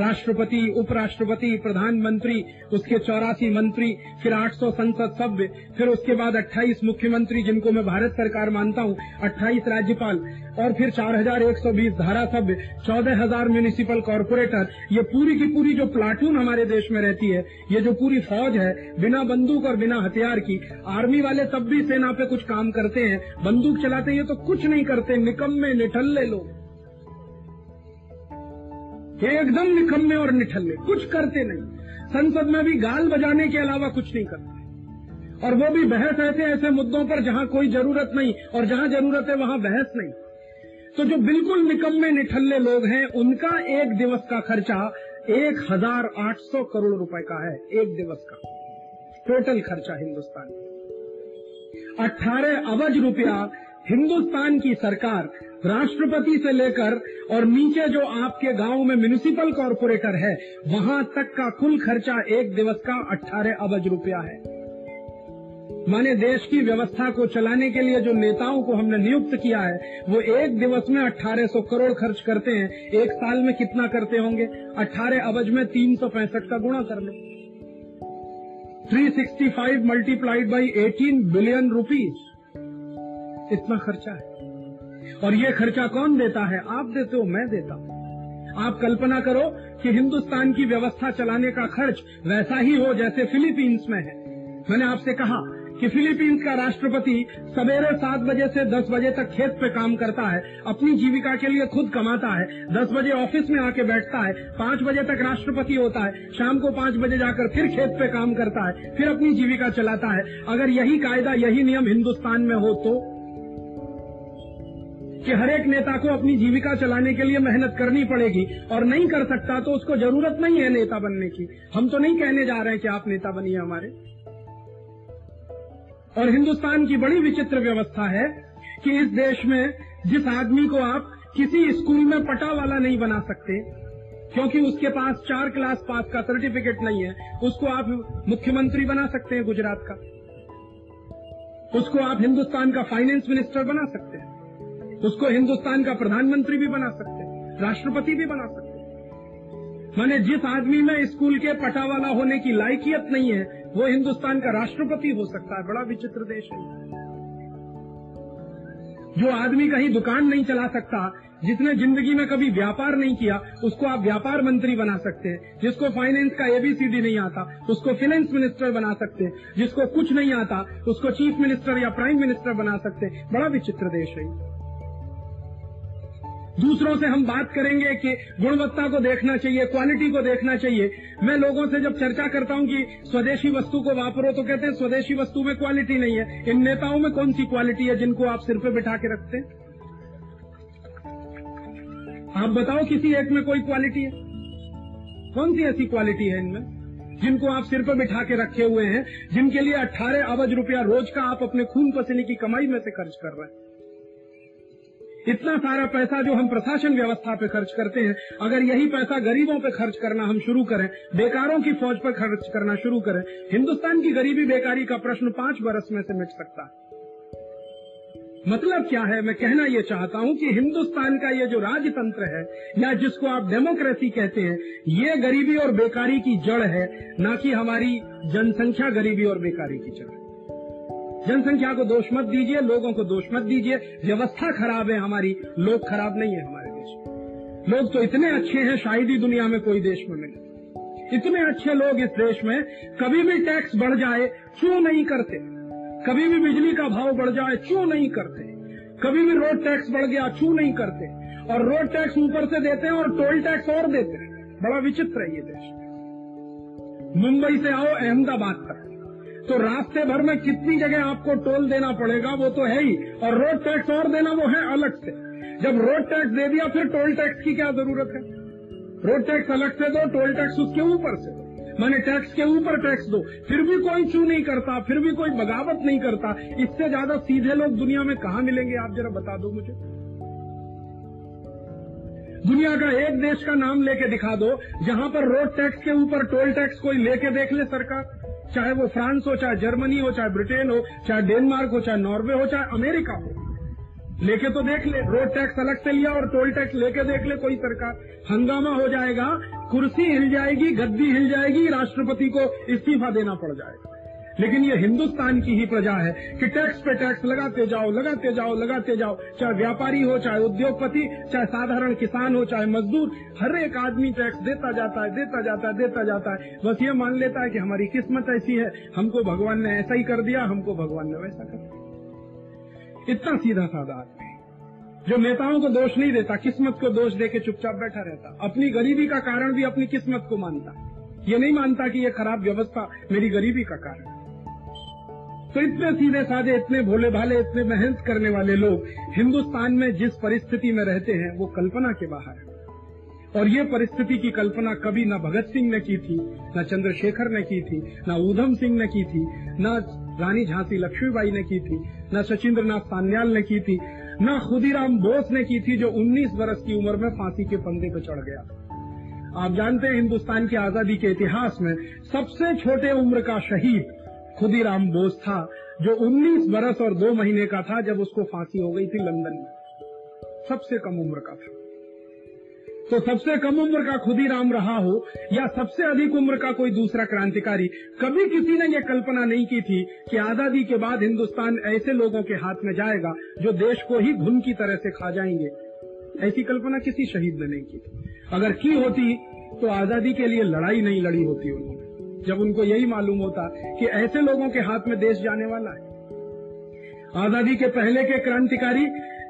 राष्ट्रपति, उपराष्ट्रपति, प्रधानमंत्री, उसके चौरासी मंत्री, फिर 800 संसद सभ्य, फिर उसके बाद 28 मुख्यमंत्री जिनको मैं भारत सरकार मानता हूँ 28 राज्यपाल, और फिर 4120 धारा सभ्य चौदह हज़ार म्यूनिसिपल कॉरपोरेटर ये पूरी की पूरी जो प्लाटून हमारे देश में रहती है, ये जो पूरी फौज है, बिना बंदूक और बिना हथियार की आर्मी वाले तब भी सेना पे कुछ काम करते हैं, बंदूक चलाते ये तो कुछ नहीं करते, निकम्मे, निठल्ले लोग। एकदम निकम्मे और निठल्ले, कुछ करते नहीं। संसद में भी गाल बजाने के अलावा कुछ नहीं करते। और वो भी बहस ऐसे ऐसे मुद्दों पर जहाँ कोई ज़रूरत नहीं, और जहाँ ज़रूरत है वहाँ बहस नहीं। तो जो बिल्कुल निकम्मे निठल्ले लोग हैं, उनका एक दिवस का खर्चा एक हज़ार आठ सौ करोड़ रुपए का है, एक दिवस का। टोटल खर्चा हिंदुस्तान अठारह अवज रुपया हिंदुस्तान की सरकार राष्ट्रपति से लेकर और नीचे जो आपके गाँव में म्यूनिसिपल कॉरपोरेटर है, वहाँ तक का कुल खर्चा एक दिवस का 18 अबज रुपया है। माने देश की व्यवस्था को चलाने के लिए जो नेताओं को हमने नियुक्त किया है, वो एक दिवस में 1800 करोड़ खर्च करते हैं। एक साल में कितना करते होंगे? 18 अबज में तीन सौ पैंसठ का गुणा कर लो। 365 मल्टीप्लाइड बाई 18 बिलियन रुपीज़ इतना खर्चा है। और ये खर्चा कौन देता है? आप देते हो, मैं देता हूँ। आप कल्पना करो कि हिंदुस्तान की व्यवस्था चलाने का खर्च वैसा ही हो जैसे फिलीपींस में है। मैंने आपसे कहा कि फिलीपींस का राष्ट्रपति सवेरे सात बजे से दस बजे तक खेत पे काम करता है, अपनी जीविका के लिए खुद कमाता है, दस बजे ऑफ़िस में आके बैठता है, पाँच बजे तक राष्ट्रपति होता है, शाम को पाँच बजे जाकर फिर खेत पे काम करता है, फिर अपनी जीविका चलाता है। अगर यही कायदा, यही नियम हिंदुस्तान में हो तो? कि हर एक नेता को अपनी जीविका चलाने के लिए मेहनत करनी पड़ेगी और नहीं कर सकता तो उसको ज़रूरत नहीं है नेता बनने की। हम तो नहीं कहने जा रहे हैं कि आप नेता बनिए हमारे। और हिंदुस्तान की बड़ी विचित्र व्यवस्था है कि इस देश में जिस आदमी को आप किसी स्कूल में पटा वाला नहीं बना सकते, क्योंकि उसके पास चार क्लास पास का सर्टिफिकेट नहीं है, उसको आप मुख्यमंत्री बना सकते हैं गुजरात का। उसको आप हिंदुस्तान का फाइनेंस मिनिस्टर बना सकते हैं। उसको हिंदुस्तान का प्रधानमंत्री भी बना सकते राष्ट्रपति भी बना सकते माने जिस आदमी में स्कूल के पटावाला होने की लायकियत नहीं है, वो हिंदुस्तान का राष्ट्रपति हो सकता है। बड़ा विचित्र देश है। जो आदमी कहीं दुकान नहीं चला सकता, जिसने ज़िंदगी में कभी व्यापार नहीं किया, उसको आप व्यापार मंत्री बना सकते हैं। जिसको फाइनेंस का एबीसीडी नहीं आता, उसको फाइनेंस मिनिस्टर बना सकते हैं। जिसको कुछ नहीं आता, उसको चीफ मिनिस्टर या प्राइम मिनिस्टर बना सकते हैं। बड़ा विचित्र देश है दूसरों से हम बात करेंगे कि गुणवत्ता को देखना चाहिए क्वालिटी को देखना चाहिए। मैं लोगों से जब चर्चा करता हूँ कि स्वदेशी वस्तु को वापरो तो कहते हैं, स्वदेशी वस्तु में क्वालिटी नहीं है। इन नेताओं में कौन सी क्वालिटी है जिनको आप सिर पे बिठा के रखते हैं? आप बताओ, किसी एक में कोई क्वालिटी है? कौन सी ऐसी क्वालिटी है इनमें, जिनको आप सिर पर बिठा के रखे हुए हैं, जिनके लिए अट्ठारह अबज रुपया रोज का आप अपने खून पसीने की कमाई में से खर्च कर रहे हैं? इतना सारा पैसा जो हम प्रशासन व्यवस्था पे खर्च करते हैं, अगर यही पैसा गरीबों पे खर्च करना हम शुरू करें, बेकारों की फौज पर खर्च करना शुरू करें, हिंदुस्तान की गरीबी बेकारी का प्रश्न पाँच बरस में से मिट सकता। है मतलब क्या है? मैं कहना यह चाहता हूँ कि हिंदुस्तान का ये जो राजतंत्र है, या जिसको आप डेमोक्रेसी कहते हैं, ये गरीबी और बेकारी की जड़ है, ना कि हमारी जनसंख्या गरीबी और बेकारी की जड़ जनसंख्या को दोष मत दीजिए, लोगों को दोष मत दीजिए। व्यवस्था खराब है हमारी, लोग खराब नहीं है हमारे देश में। लोग तो इतने अच्छे हैं, शायद ही दुनिया में कोई देश में मिले। इतने अच्छे लोग इस देश में, कभी भी टैक्स बढ़ जाए क्यों नहीं करते। कभी भी बिजली का भाव बढ़ जाए क्यों नहीं करते। कभी भी रोड टैक्स बढ़ गया क्यों नहीं करते। और रोड टैक्स ऊपर से देते हैं और टोल टैक्स और देते हैं। बड़ा विचित्र है ये देश। मुंबई से आओ, अहमदाबाद तक। तो रास्ते भर में कितनी जगह आपको टोल देना पड़ेगा, वो तो है ही। और रोड टैक्स और देना, वो है अलग से। जब रोड टैक्स दे दिया, फिर टोल टैक्स की क्या ज़रूरत है? रोड टैक्स अलग से दो, टोल टैक्स उसके ऊपर से दो। मैंने टैक्स के ऊपर टैक्स दो। फिर भी कोई चू नहीं करता, फिर भी कोई बगावत नहीं करता। इससे ज़्यादा सीधे लोग दुनिया में कहा मिलेंगे, आप जरा बता दो मुझे। दुनिया का एक देश का नाम लेके दिखा दो, जहाँ पर रोड टैक्स के ऊपर टोल टैक्स कोई लेके देख ले सरकार। चाहे वो फ्रांस हो, चाहे जर्मनी हो, चाहे ब्रिटेन हो, चाहे डेनमार्क हो, चाहे नॉर्वे हो, चाहे अमेरिका हो। लेके तो देख ले, रोड टैक्स अलग से लिया और टोल टैक्स लेके देख ले, कोई सरकार। हंगामा हो जाएगा, कुर्सी हिल जाएगी, गद्दी हिल जाएगी, राष्ट्रपति को इस्तीफा देना पड़ जाएगा। लेकिन ये हिंदुस्तान की ही प्रजा है कि टैक्स पे टैक्स लगाते जाओ लगाते जाओ लगाते जाओ। चाहे व्यापारी हो, चाहे उद्योगपति, चाहे साधारण किसान हो, चाहे मजदूर, हर एक आदमी टैक्स देता जाता है, देता जाता है, देता जाता है। बस ये मान लेता है कि हमारी किस्मत ऐसी है। हमको भगवान ने ऐसा ही कर दिया, हमको भगवान ने वैसा कर दिया। इतना सीधा साधा आदमी जो नेताओं को दोष नहीं देता, किस्मत को दोष देके चुपचाप बैठा रहता। अपनी गरीबी का कारण भी अपनी किस्मत को मानता। ये नहीं मानता कि ये खराब व्यवस्था मेरी गरीबी का कारण तो इतने सीधे साधे, इतने भोले भाले, इतने मेहनत करने वाले लोग हिंदुस्तान में जिस परिस्थिति में रहते हैं, वो कल्पना के बाहर है। और ये परिस्थिति की कल्पना कभी न भगत सिंह ने की थी, न चंद्रशेखर ने की थी, न ऊधम सिंह ने की थी, न रानी झांसी लक्ष्मीबाई ने की थी, न सचिंद्र नाथ सान्याल ने की थी, न खुदीराम बोस ने की थी जो 19 वर्ष की उम्र में फांसी के पंदे पर चढ़ गया। आप जानते हैं हिंदुस्तान की आज़ादी के इतिहास में सबसे छोटे उम्र का शहीद खुदीराम बोस था, जो 19 बरस और दो महीने का था जब उसको फांसी हो गई थी लंदन में। सबसे कम उम्र का था। तो सबसे कम उम्र का खुद ही राम रहा हो, या सबसे अधिक उम्र का कोई दूसरा क्रांतिकारी? कभी किसी ने यह कल्पना नहीं की थी कि आज़ादी के बाद हिंदुस्तान ऐसे लोगों के हाथ में जाएगा, जो देश को ही घुन की तरह से खा जाएँगे। ऐसी कल्पना किसी शहीद ने नहीं की थी। अगर की होती तो आज़ादी के लिए लड़ाई नहीं लड़ी होती उन्होंने। जब उनको यही मालूम होता कि ऐसे लोगों के हाथ में देश जाने वाला है। आज़ादी के पहले के क्रांतिकारी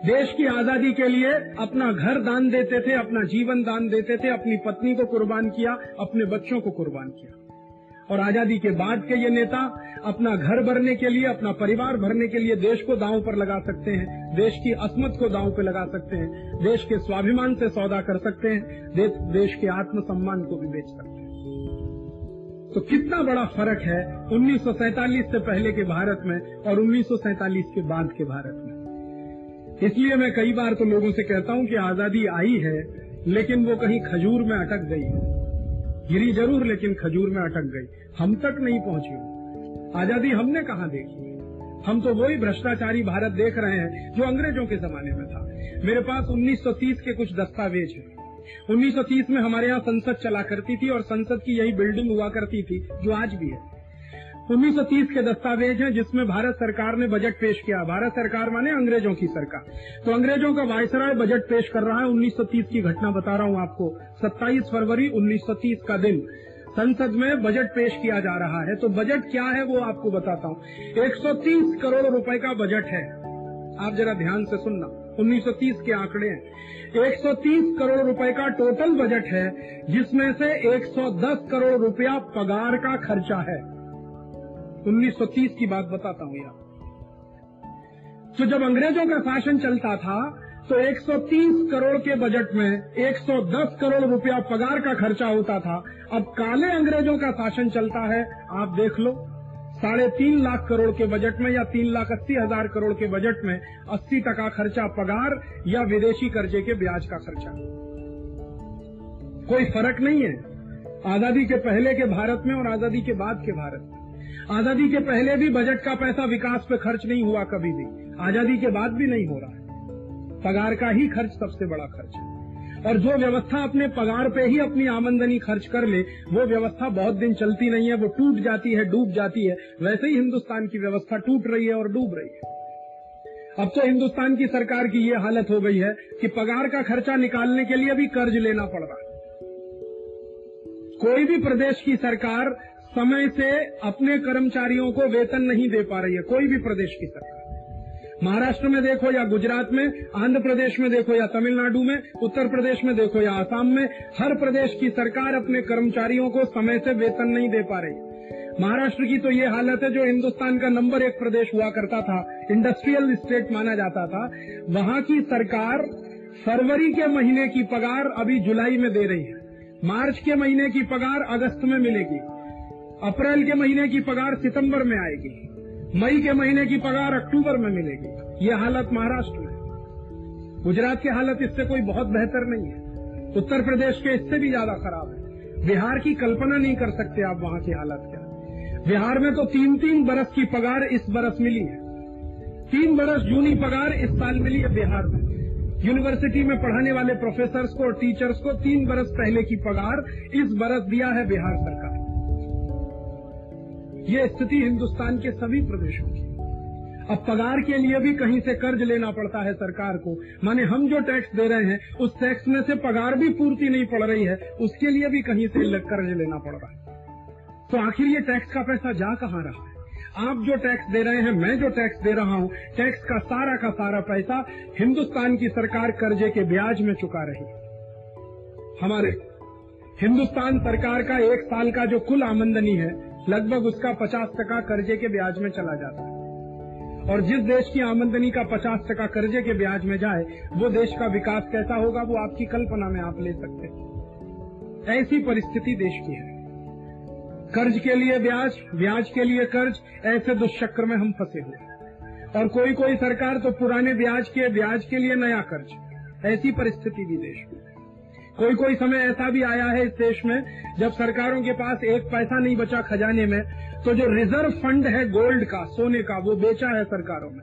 देश की आज़ादी के लिए अपना घर दान देते थे, अपना जीवन दान देते थे, अपनी पत्नी को कुर्बान किया, अपने बच्चों को कुर्बान किया। और आज़ादी के बाद के ये नेता अपना घर भरने के लिए, अपना परिवार भरने के लिए देश को दांव पर लगा सकते हैं, देश की असमत को दांव पर लगा सकते हैं, देश के स्वाभिमान से सौदा कर सकते हैं देश के आत्मसम्मान को भी बेच सकते हैं। तो कितना बड़ा फ़र्क है 1947 से पहले के भारत में और 1947 के बाद के भारत में? इसलिए मैं कई बार तो लोगों से कहता हूँ कि आज़ादी आई है, लेकिन वो कहीं खजूर में अटक गई गिरी ज़रूर, लेकिन खजूर में अटक गई। हम तक नहीं पहुँची आज़ादी हमने कहा देखी? हम तो वही भ्रष्टाचारी भारत देख रहे हैं जो अंग्रेज़ों के जमाने में था। मेरे पास 1930 के कुछ दस्तावेज़ हैं। 1930 में हमारे यहाँ संसद चला करती थी और संसद की यही बिल्डिंग हुआ करती थी, जो आज भी है। 1930 के दस्तावेज़ हैं, जिसमें भारत सरकार ने बजट पेश किया। भारत सरकार माने अंग्रेज़ों की सरकार। तो अंग्रेज़ों का वायसराय बजट पेश कर रहा है 1930 की घटना बता रहा हूँ आपको। 27 फरवरी 1930 का दिन। संसद में बजट पेश किया जा रहा है। तो बजट क्या है, वो आपको बताता हूँ। 130 करोड़ रुपए का बजट है। आप जरा ध्यान से सुनना। 1930 के आंकड़े हैं। 130 करोड़ रुपए का टोटल बजट है, जिसमें से 110 करोड़ रुपया पगार का खर्चा है। 1930 की बात बताता हूँ यहाँ। तो जब अंग्रेज़ों का शासन चलता था तो 130 करोड़ के बजट में 110 करोड़ रुपया पगार का खर्चा होता था। अब काले अंग्रेज़ों का शासन चलता है, आप देख लो। साढ़े तीन लाख करोड़ के बजट में या तीन लाख अस्सी हज़ार करोड़ के बजट में अस्सी टका खर्चा पगार या विदेशी कर्जे के ब्याज का खर्चा। कोई फ़र्क नहीं है। आज़ादी के पहले के भारत में और आज़ादी के बाद के भारत में। आज़ादी के पहले भी बजट का पैसा विकास पे खर्च नहीं हुआ कभी भी। आज़ादी के बाद भी नहीं हो रहा है। पगार का ही खर्च सबसे बड़ा खर्च है। और जो व्यवस्था अपने पगार पे ही अपनी आमदनी खर्च कर ले, वो व्यवस्था बहुत दिन चलती नहीं है, वो टूट जाती है, डूब जाती है। वैसे ही हिंदुस्तान की व्यवस्था टूट रही है और डूब रही है। अब तो हिंदुस्तान की सरकार की ये हालत हो गई है कि पगार का खर्चा निकालने के लिए भी कर्ज लेना पड़ रहा है। कोई भी प्रदेश की सरकार समय से अपने कर्मचारियों को वेतन नहीं दे पा रही है, कोई भी प्रदेश की सरकार। महाराष्ट्र में देखो या गुजरात में, आंध्र प्रदेश में देखो या तमिलनाडु में, उत्तर प्रदेश में देखो या आसाम में, हर प्रदेश की सरकार अपने कर्मचारियों को समय से वेतन नहीं दे पा रही। महाराष्ट्र की तो ये हालत है जो हिंदुस्तान का नंबर एक प्रदेश हुआ करता था इंडस्ट्रियल स्टेट माना जाता था। वहाँ की सरकार फरवरी के महीने की पगार अभी जुलाई में दे रही है। मार्च के महीने की पगार अगस्त में मिलेगी। अप्रैल के महीने की पगार सितंबर में आएगी। मई के महीने की पगार अक्टूबर में मिलेगी। ये हालत महाराष्ट्र में। गुजरात की हालत इससे कोई बहुत बेहतर नहीं है। उत्तर प्रदेश के इससे भी ज़्यादा खराब है। बिहार की कल्पना नहीं कर सकते आप वहाँ की हालत क्या। बिहार में तो तीन तीन बरस की पगार इस बरस मिली है। तीन बरस जूनी पगार इस साल मिली है बिहार में। यूनिवर्सिटी में पढ़ाने वाले प्रोफेसर को और टीचर्स को तीन बरस पहले की पगार इस बरस दिया है बिहार सरकार। ये स्थिति हिंदुस्तान के सभी प्रदेशों की। अब पगार के लिए भी कहीं से कर्ज लेना पड़ता है सरकार को। माने हम जो टैक्स दे रहे हैं, उस टैक्स में से पगार भी पूर्ति नहीं पड़ रही है, उसके लिए भी कहीं से कर्ज लेना पड़ रहा है। तो आखिर ये टैक्स का पैसा जा कहाँ रहा है? आप जो टैक्स दे रहे हैं, मैं जो टैक्स दे रहा हूँ टैक्स का सारा का सारा पैसा हिंदुस्तान की सरकार कर्जे के ब्याज में चुका रही हमारे हिंदुस्तान सरकार का एक साल का जो कुल आमंदनी है लगभग उसका पचास टका कर्जे के ब्याज में चला जाता है। और जिस देश की आमदनी का पचास टका कर्जे के ब्याज में जाए, वो देश का विकास कैसा होगा, वो आपकी कल्पना में आप ले सकते हैं। ऐसी परिस्थिति देश की है। कर्ज के लिए ब्याज ब्याज के लिए कर्ज, ऐसे दुष्चक्र में हम फंसे हुए और कोई कोई सरकार तो पुराने ब्याज के ब्याज के लिए नया कर्ज। ऐसी परिस्थिति भी देश में कोई कोई समय ऐसा भी आया है इस देश में, जब सरकारों के पास एक पैसा नहीं बचा खजाने में तो जो रिज़र्व फंड है गोल्ड का, सोने का, वो बेचा है सरकारों में।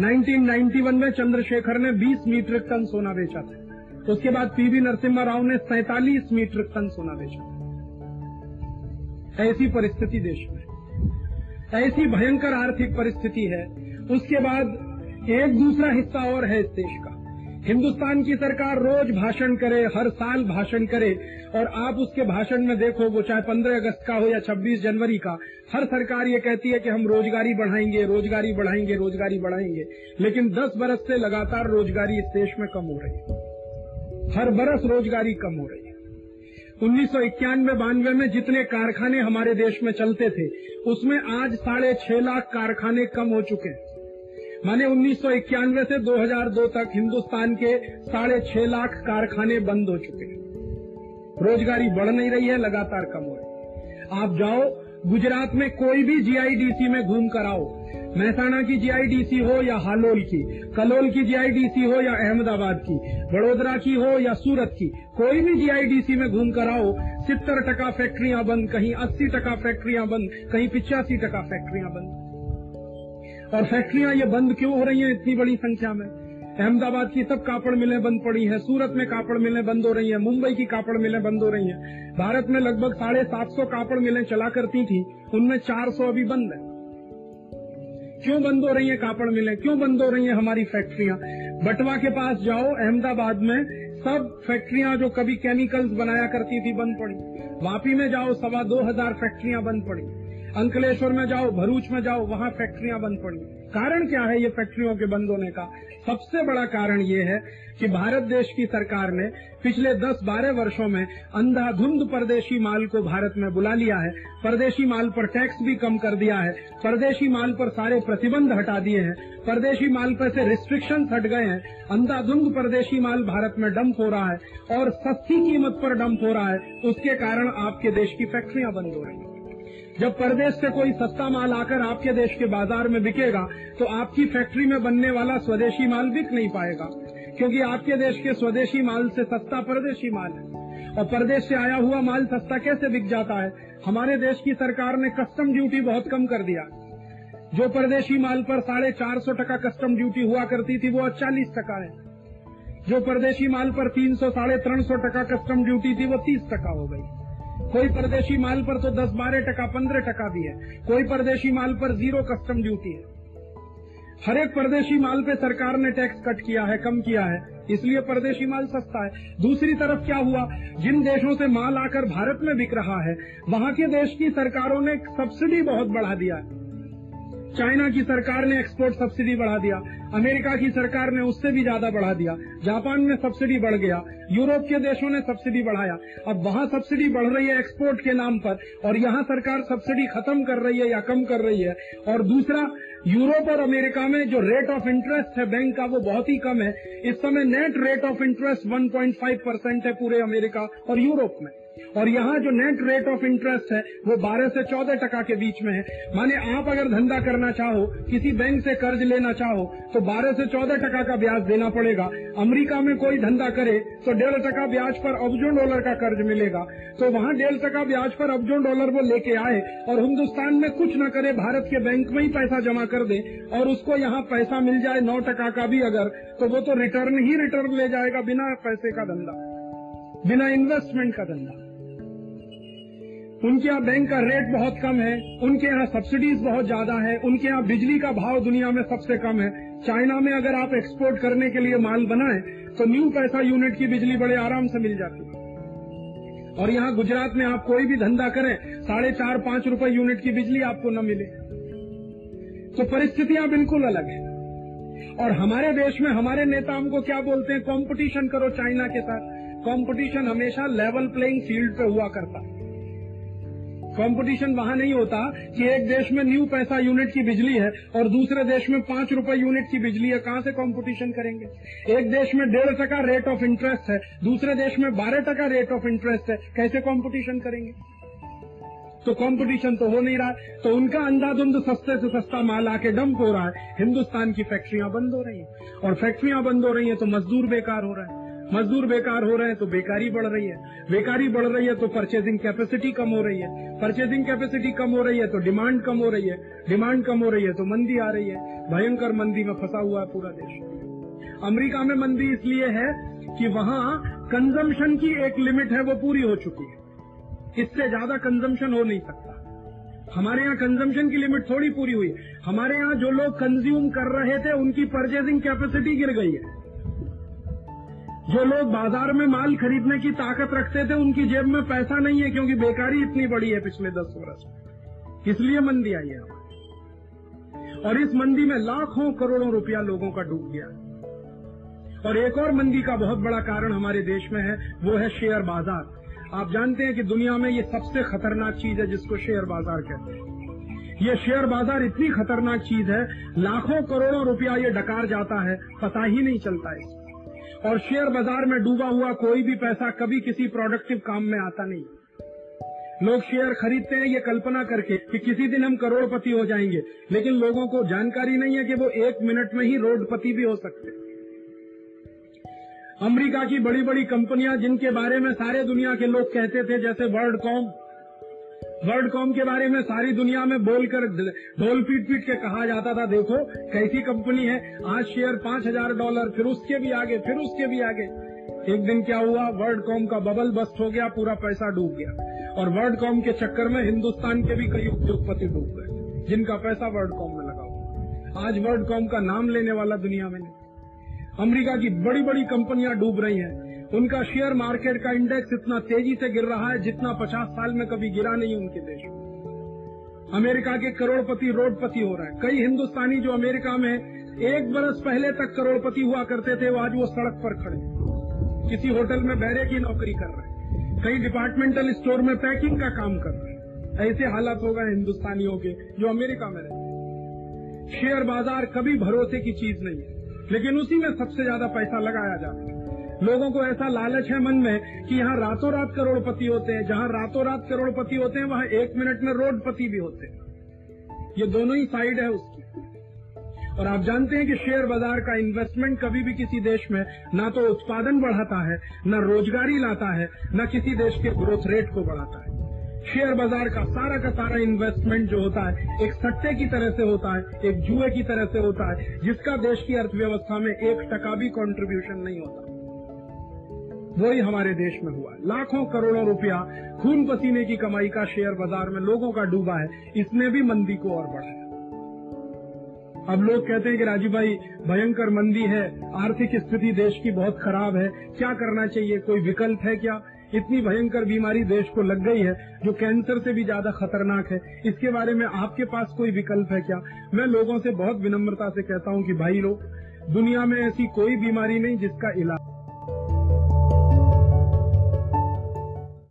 1991 में चंद्रशेखर ने 20 मीट्रिक टन सोना बेचा था। उसके बाद पीवी नरसिम्हा राव ने सैतालीस मीट्रिक टन सोना बेचा ऐसी परिस्थिति देश में। ऐसी भयंकर आर्थिक परिस्थिति है। उसके बाद एक दूसरा हिस्सा और है इस देश का। हिंदुस्तान की सरकार रोज भाषण करे, हर साल भाषण करे, और आप उसके भाषण में देखो, वो चाहे पंद्रह अगस्त का हो या छब्बीस जनवरी का, हर सरकार ये कहती है कि हम रोजगारी बढ़ाएँगे रोजगारी बढ़ाएँगे रोजगारी बढ़ाएँगे। लेकिन दस बरस से लगातार रोजगारी इस देश में कम हो रही है। हर बरस रोजगारी कम हो रही है। उन्नीस सौ इक्यानवे बानवे में जितने कारखाने हमारे देश में चलते थे, उसमें आज साढ़े छह लाख कारखाने कम हो चुके हैं। माने उन्नीस सौ इक्यानवे से 2002 तक हिंदुस्तान के साढ़े छह लाख कारखाने बंद हो चुके हैं। रोजगारी बढ़ नहीं रही है, लगातार कम हो रही है। आप जाओ, गुजरात में कोई भी जीआईडीसी में घूम कर आओ। महसाणा की जीआईडीसी हो या हालोल की, कलोल की जीआईडीसी हो या अहमदाबाद की बड़ोदरा की हो या सूरत की, कोई भी जीआईडीसी में घूम कर आओ सितर टका फैक्ट्रियाँ बंद, कहीं अस्सी टका फैक्ट्रियाँ बंद, कहीं पिचासी टका फैक्ट्रियाँ बंद। और फैक्ट्रियाँ ये बंद क्यों हो रही हैं इतनी बड़ी संख्या में? अहमदाबाद की सब कापड़ मिलें बंद पड़ी हैं, सूरत में कापड़ मिलें बंद हो रही हैं, मुंबई की कापड़ मिलें बंद हो रही हैं। भारत में लगभग साढ़े सात सौ कापड़ मिलें चला करती थी, उनमें चार सौ अभी बंद है। क्यों बंद हो रही है कापड़ मिलें? क्यों बंद हो रही है हमारी फैक्ट्रियाँ? बटवा के पास जाओ, अहमदाबाद में सब फैक्ट्रियाँ जो कभी केमिकल्स बनाया करती थी बंद पड़ी। वापी में जाओ, सवा दो हज़ार फैक्ट्रियाँ बंद पड़ी। अंकलेश्वर में जाओ, भरूच में जाओ, वहाँ फैक्ट्रियाँ बंद पड़ी। कारण क्या है ये फैक्ट्रियों के बंद होने का? सबसे बड़ा कारण ये है कि भारत देश की सरकार ने पिछले 10-12 वर्षों में अंधाधुंध परदेशी माल को भारत में बुला लिया है। परदेशी माल पर टैक्स भी कम कर दिया है। परदेशी माल पर सारे प्रतिबंध हटा दिए हैं। परदेशी माल पर से रिस्ट्रिक्शन हट गए हैं। अंधाधुंध परदेशी माल भारत में डंप हो रहा है और सस्ती कीमत पर डंप हो रहा है। उसके कारण आपके देश की फैक्ट्रियाँ बंद हो रही हैं। जब परदेश से कोई सस्ता माल आकर आपके देश के बाज़ार में बिकेगा तो आपकी फैक्ट्री में बनने वाला स्वदेशी माल बिक नहीं पाएगा, क्योंकि आपके देश के स्वदेशी माल से सस्ता परदेशी माल है। और परदेश से आया हुआ माल सस्ता कैसे बिक जाता है? हमारे देश की सरकार ने कस्टम ड्यूटी बहुत कम कर दिया। जो परदेशी माल पर साढ़े चार सौ टका कस्टम ड्यूटी हुआ करती थी, वो अब चालीस टका है। जो परदेशी माल पर तीन सौ, साढ़े तीन सौ टका कस्टम ड्यूटी थी, वो तीस टका हो गई। कोई परदेशी माल पर तो 10 बारह टका, पंद्रह टका भी है। कोई परदेशी माल पर ज़ीरो कस्टम ड्यूटी है। हर एक परदेशी माल पे सरकार ने टैक्स कट किया है, कम किया है, इसलिए परदेशी माल सस्ता है। दूसरी तरफ़ क्या हुआ? जिन देशों से माल आकर भारत में बिक रहा है, वहाँ के देश की सरकारों ने सब्सिडी बहुत बढ़ा दिया है। चाइना की सरकार ने एक्सपोर्ट सब्सिडी बढ़ा दिया। अमेरिका की सरकार ने उससे भी ज़्यादा बढ़ा दिया। जापान में सब्सिडी बढ़ गया। यूरोप के देशों ने सब्सिडी बढ़ाया। अब वहाँ सब्सिडी बढ़ रही है एक्सपोर्ट के नाम पर और यहाँ सरकार सब्सिडी खत्म कर रही है या कम कर रही है। और दूसरा, यूरोप और अमेरिका में जो रेट ऑफ़ इंटरेस्ट है बैंक का वो बहुत ही कम है। इस समय net rate of interest 1.5 percent है पूरे अमेरिका और यूरोप में। और यहाँ जो नेट रेट ऑफ़ इंटरेस्ट है, वो 12 से 14 टका के बीच में है। माने आप अगर धंधा करना चाहो, किसी बैंक से कर्ज लेना चाहो तो 12 से 14 टका का ब्याज देना पड़ेगा। अमेरिका में कोई धंधा करे तो डेढ़ टका ब्याज पर अबजों डॉलर का कर्ज मिलेगा। तो वहाँ डेढ़ टका ब्याज पर अबजों डॉलर वो लेके आए, और हिंदुस्तान में कुछ न करे, भारत के बैंक में ही पैसा जमा कर दे, और उसको यहाँ पैसा मिल जाए नौ टका का भी अगर तो वो तो रिटर्न ही रिटर्न ले जाएगा बिना पैसे का धंधा। बिना इन्वेस्टमेंट का धंधा। उनके यहाँ बैंक का रेट बहुत कम है, उनके यहाँ सब्सिडीज बहुत ज़्यादा है, उनके यहाँ बिजली का भाव दुनिया में सबसे कम है। चाइना में अगर आप एक्सपोर्ट करने के लिए माल बनाए तो न्यू पैसा यूनिट की बिजली बड़े आराम से मिल जाती है। और यहाँ गुजरात में आप कोई भी धंधा करें, साढ़े चार, पाँच रुपए यूनिट की बिजली आपको न मिले। तो परिस्थितियाँ बिल्कुल अलग है। और हमारे देश में हमारे नेता हमको क्या बोलते हैं? कंपटीशन करो चाइना के साथ। कंपटीशन हमेशा लेवल प्लेइंग फ़ील्ड पे हुआ करता है। कंपटीशन वहाँ नहीं होता कि एक देश में न्यू पैसा यूनिट की बिजली है और दूसरे देश में पाँच रुपए यूनिट की बिजली है, कहाँ से कंपटीशन करेंगे? एक देश में डेढ़ टका रेट ऑफ़ इंटरेस्ट है, दूसरे देश में बारह टका रेट ऑफ़ इंटरेस्ट है, कैसे कंपटीशन करेंगे? तो कंपटीशन तो हो नहीं रहा तो उनका अंधाधुंध सस्ते से सस्ता माल आके डंप हो रहा है। हिंदुस्तान की फैक्ट्रियाँ बंद हो रही हैं। और फैक्ट्रियाँ बंद हो रही हैं तो मजदूर बेकार हो रहे हैं। मजदूर बेकार हो रहे हैं तो बेकारी बढ़ रही है। बेकारी बढ़ रही है तो परचेजिंग कैपेसिटी कम हो रही है। परचेजिंग कैपेसिटी कम हो रही है तो डिमांड कम हो रही है। डिमांड कम हो रही है तो मंदी आ रही है। भयंकर मंदी में फंसा हुआ है पूरा देश। अमेरिका में मंदी इसलिए है कि वहाँ कंजम्पशन की एक लिमिट है, वो पूरी हो चुकी है। इससे ज़्यादा कंजम्पशन हो नहीं सकता। हमारे यहाँ कंजम्पशन की लिमिट थोड़ी पूरी हुई। हमारे यहाँ जो लोग कंज्यूम कर रहे थे, उनकी परचेजिंग कैपेसिटी गिर गई है। जो लोग बाज़ार में माल खरीदने की ताकत रखते थे, उनकी जेब में पैसा नहीं है, क्योंकि बेकारी इतनी बड़ी है पिछले दस वर्ष में। इसलिए मंदी आई है और इस मंदी में लाखों करोड़ों रुपया लोगों का डूब गया। और एक और मंदी का बहुत बड़ा कारण हमारे देश में है, वो है शेयर बाज़ार। आप जानते हैं कि दुनिया में ये सबसे खतरनाक चीज़ है, जिसको शेयर बाज़ार कहते हैं। ये शेयर बाज़ार इतनी खतरनाक चीज़ है, लाखों करोड़ों रुपया ये डकार जाता है, पता ही नहीं चलता इसमें। और शेयर बाज़ार में डूबा हुआ कोई भी पैसा कभी किसी प्रोडक्टिव काम में आता नहीं। लोग शेयर खरीदते हैं, ये कल्पना करके कि किसी दिन हम करोड़पति हो जाएँगे, लेकिन लोगों को जानकारी नहीं है कि वो एक मिनट में ही रोडपति भी हो सकते हैं। अमेरिका की बड़ी बड़ी कंपनियाँ जिनके बारे में सारे दुनिया के लोग कहते थे, जैसे वर्ल्ड कॉम वर्ल्ड कॉम के बारे में सारी दुनिया में बोलकर ढोल पीट पीट के कहा जाता था, देखो, कैसी कंपनी है, आज शेयर पाँच हज़ार डॉलर, फिर उसके भी आगे, फिर उसके भी आगे। एक दिन क्या हुआ, वर्ल्ड कॉम का बबल बस्ट हो गया, पूरा पैसा डूब गया। और वर्ल्ड कॉम के चक्कर में हिंदुस्तान के भी कई उद्योगपति डूब गए, जिनका पैसा वर्ल्ड कॉम में लगा हुआ आज वर्ल्ड कॉम का नाम लेने वाला दुनिया में नहीं। अमरीका की बड़ी बड़ी कंपनियाँ डूब रही हैं। उनका शेयर मार्केट का इंडेक्स इतना तेज़ी से गिर रहा है जितना पचास साल में कभी गिरा नहीं उनके देश में। अमेरिका के करोड़पति रोडपति हो रहे हैं। कई हिंदुस्तानी जो अमेरिका में एक बरस पहले तक करोड़पति हुआ करते थे, वो आज वो सड़क पर खड़े किसी होटल में बैरे की नौकरी कर रहे हैं। कई डिपार्टमेंटल स्टोर में पैकिंग का काम कर रहे हैं। ऐसे हालात हो गए हिंदुस्तानियों के, जो अमेरिका में रहते शेयर बाज़ार कभी भरोसे की चीज़ नहीं है। लेकिन उसी में सबसे ज़्यादा पैसा लगाया जाता है। लोगों को ऐसा लालच है मन में कि यहाँ रातों रात करोड़पति होते हैं। जहाँ रातों रात करोड़पति होते हैं, वहाँ एक मिनट में रोडपति भी होते हैं। ये दोनों ही साइड है उसकी। और आप जानते हैं कि शेयर बाज़ार का इन्वेस्टमेंट कभी भी किसी देश में ना तो उत्पादन बढ़ाता है, न रोजगारी लाता है, न किसी देश के ग्रोथ रेट को बढ़ाता है। शेयर बाज़ार का सारा का सारा इन्वेस्टमेंट जो होता है, एक सट्टे की तरह से होता है, एक जुए की तरह से होता है, जिसका देश की अर्थव्यवस्था में एक टका भी कंट्रीब्यूशन नहीं होता। वही हमारे देश में हुआ। लाखों करोड़ों रुपया खून पसीने की कमाई का शेयर बाज़ार में लोगों का डूबा है। इसने भी मंदी को और बढ़ाया। अब लोग कहते हैं कि राजू भाई, भयंकर मंदी है, आर्थिक स्थिति देश की बहुत खराब है। क्या करना चाहिए? कोई विकल्प है क्या? इतनी भयंकर बीमारी देश को लग गई है, जो कैंसर से भी ज़्यादा खतरनाक है। इसके बारे में आपके पास कोई विकल्प है क्या? मैं लोगों से बहुत विनम्रता से कहता हूँ कि भाई लोग, दुनिया में ऐसी कोई बीमारी नहीं जिसका इलाज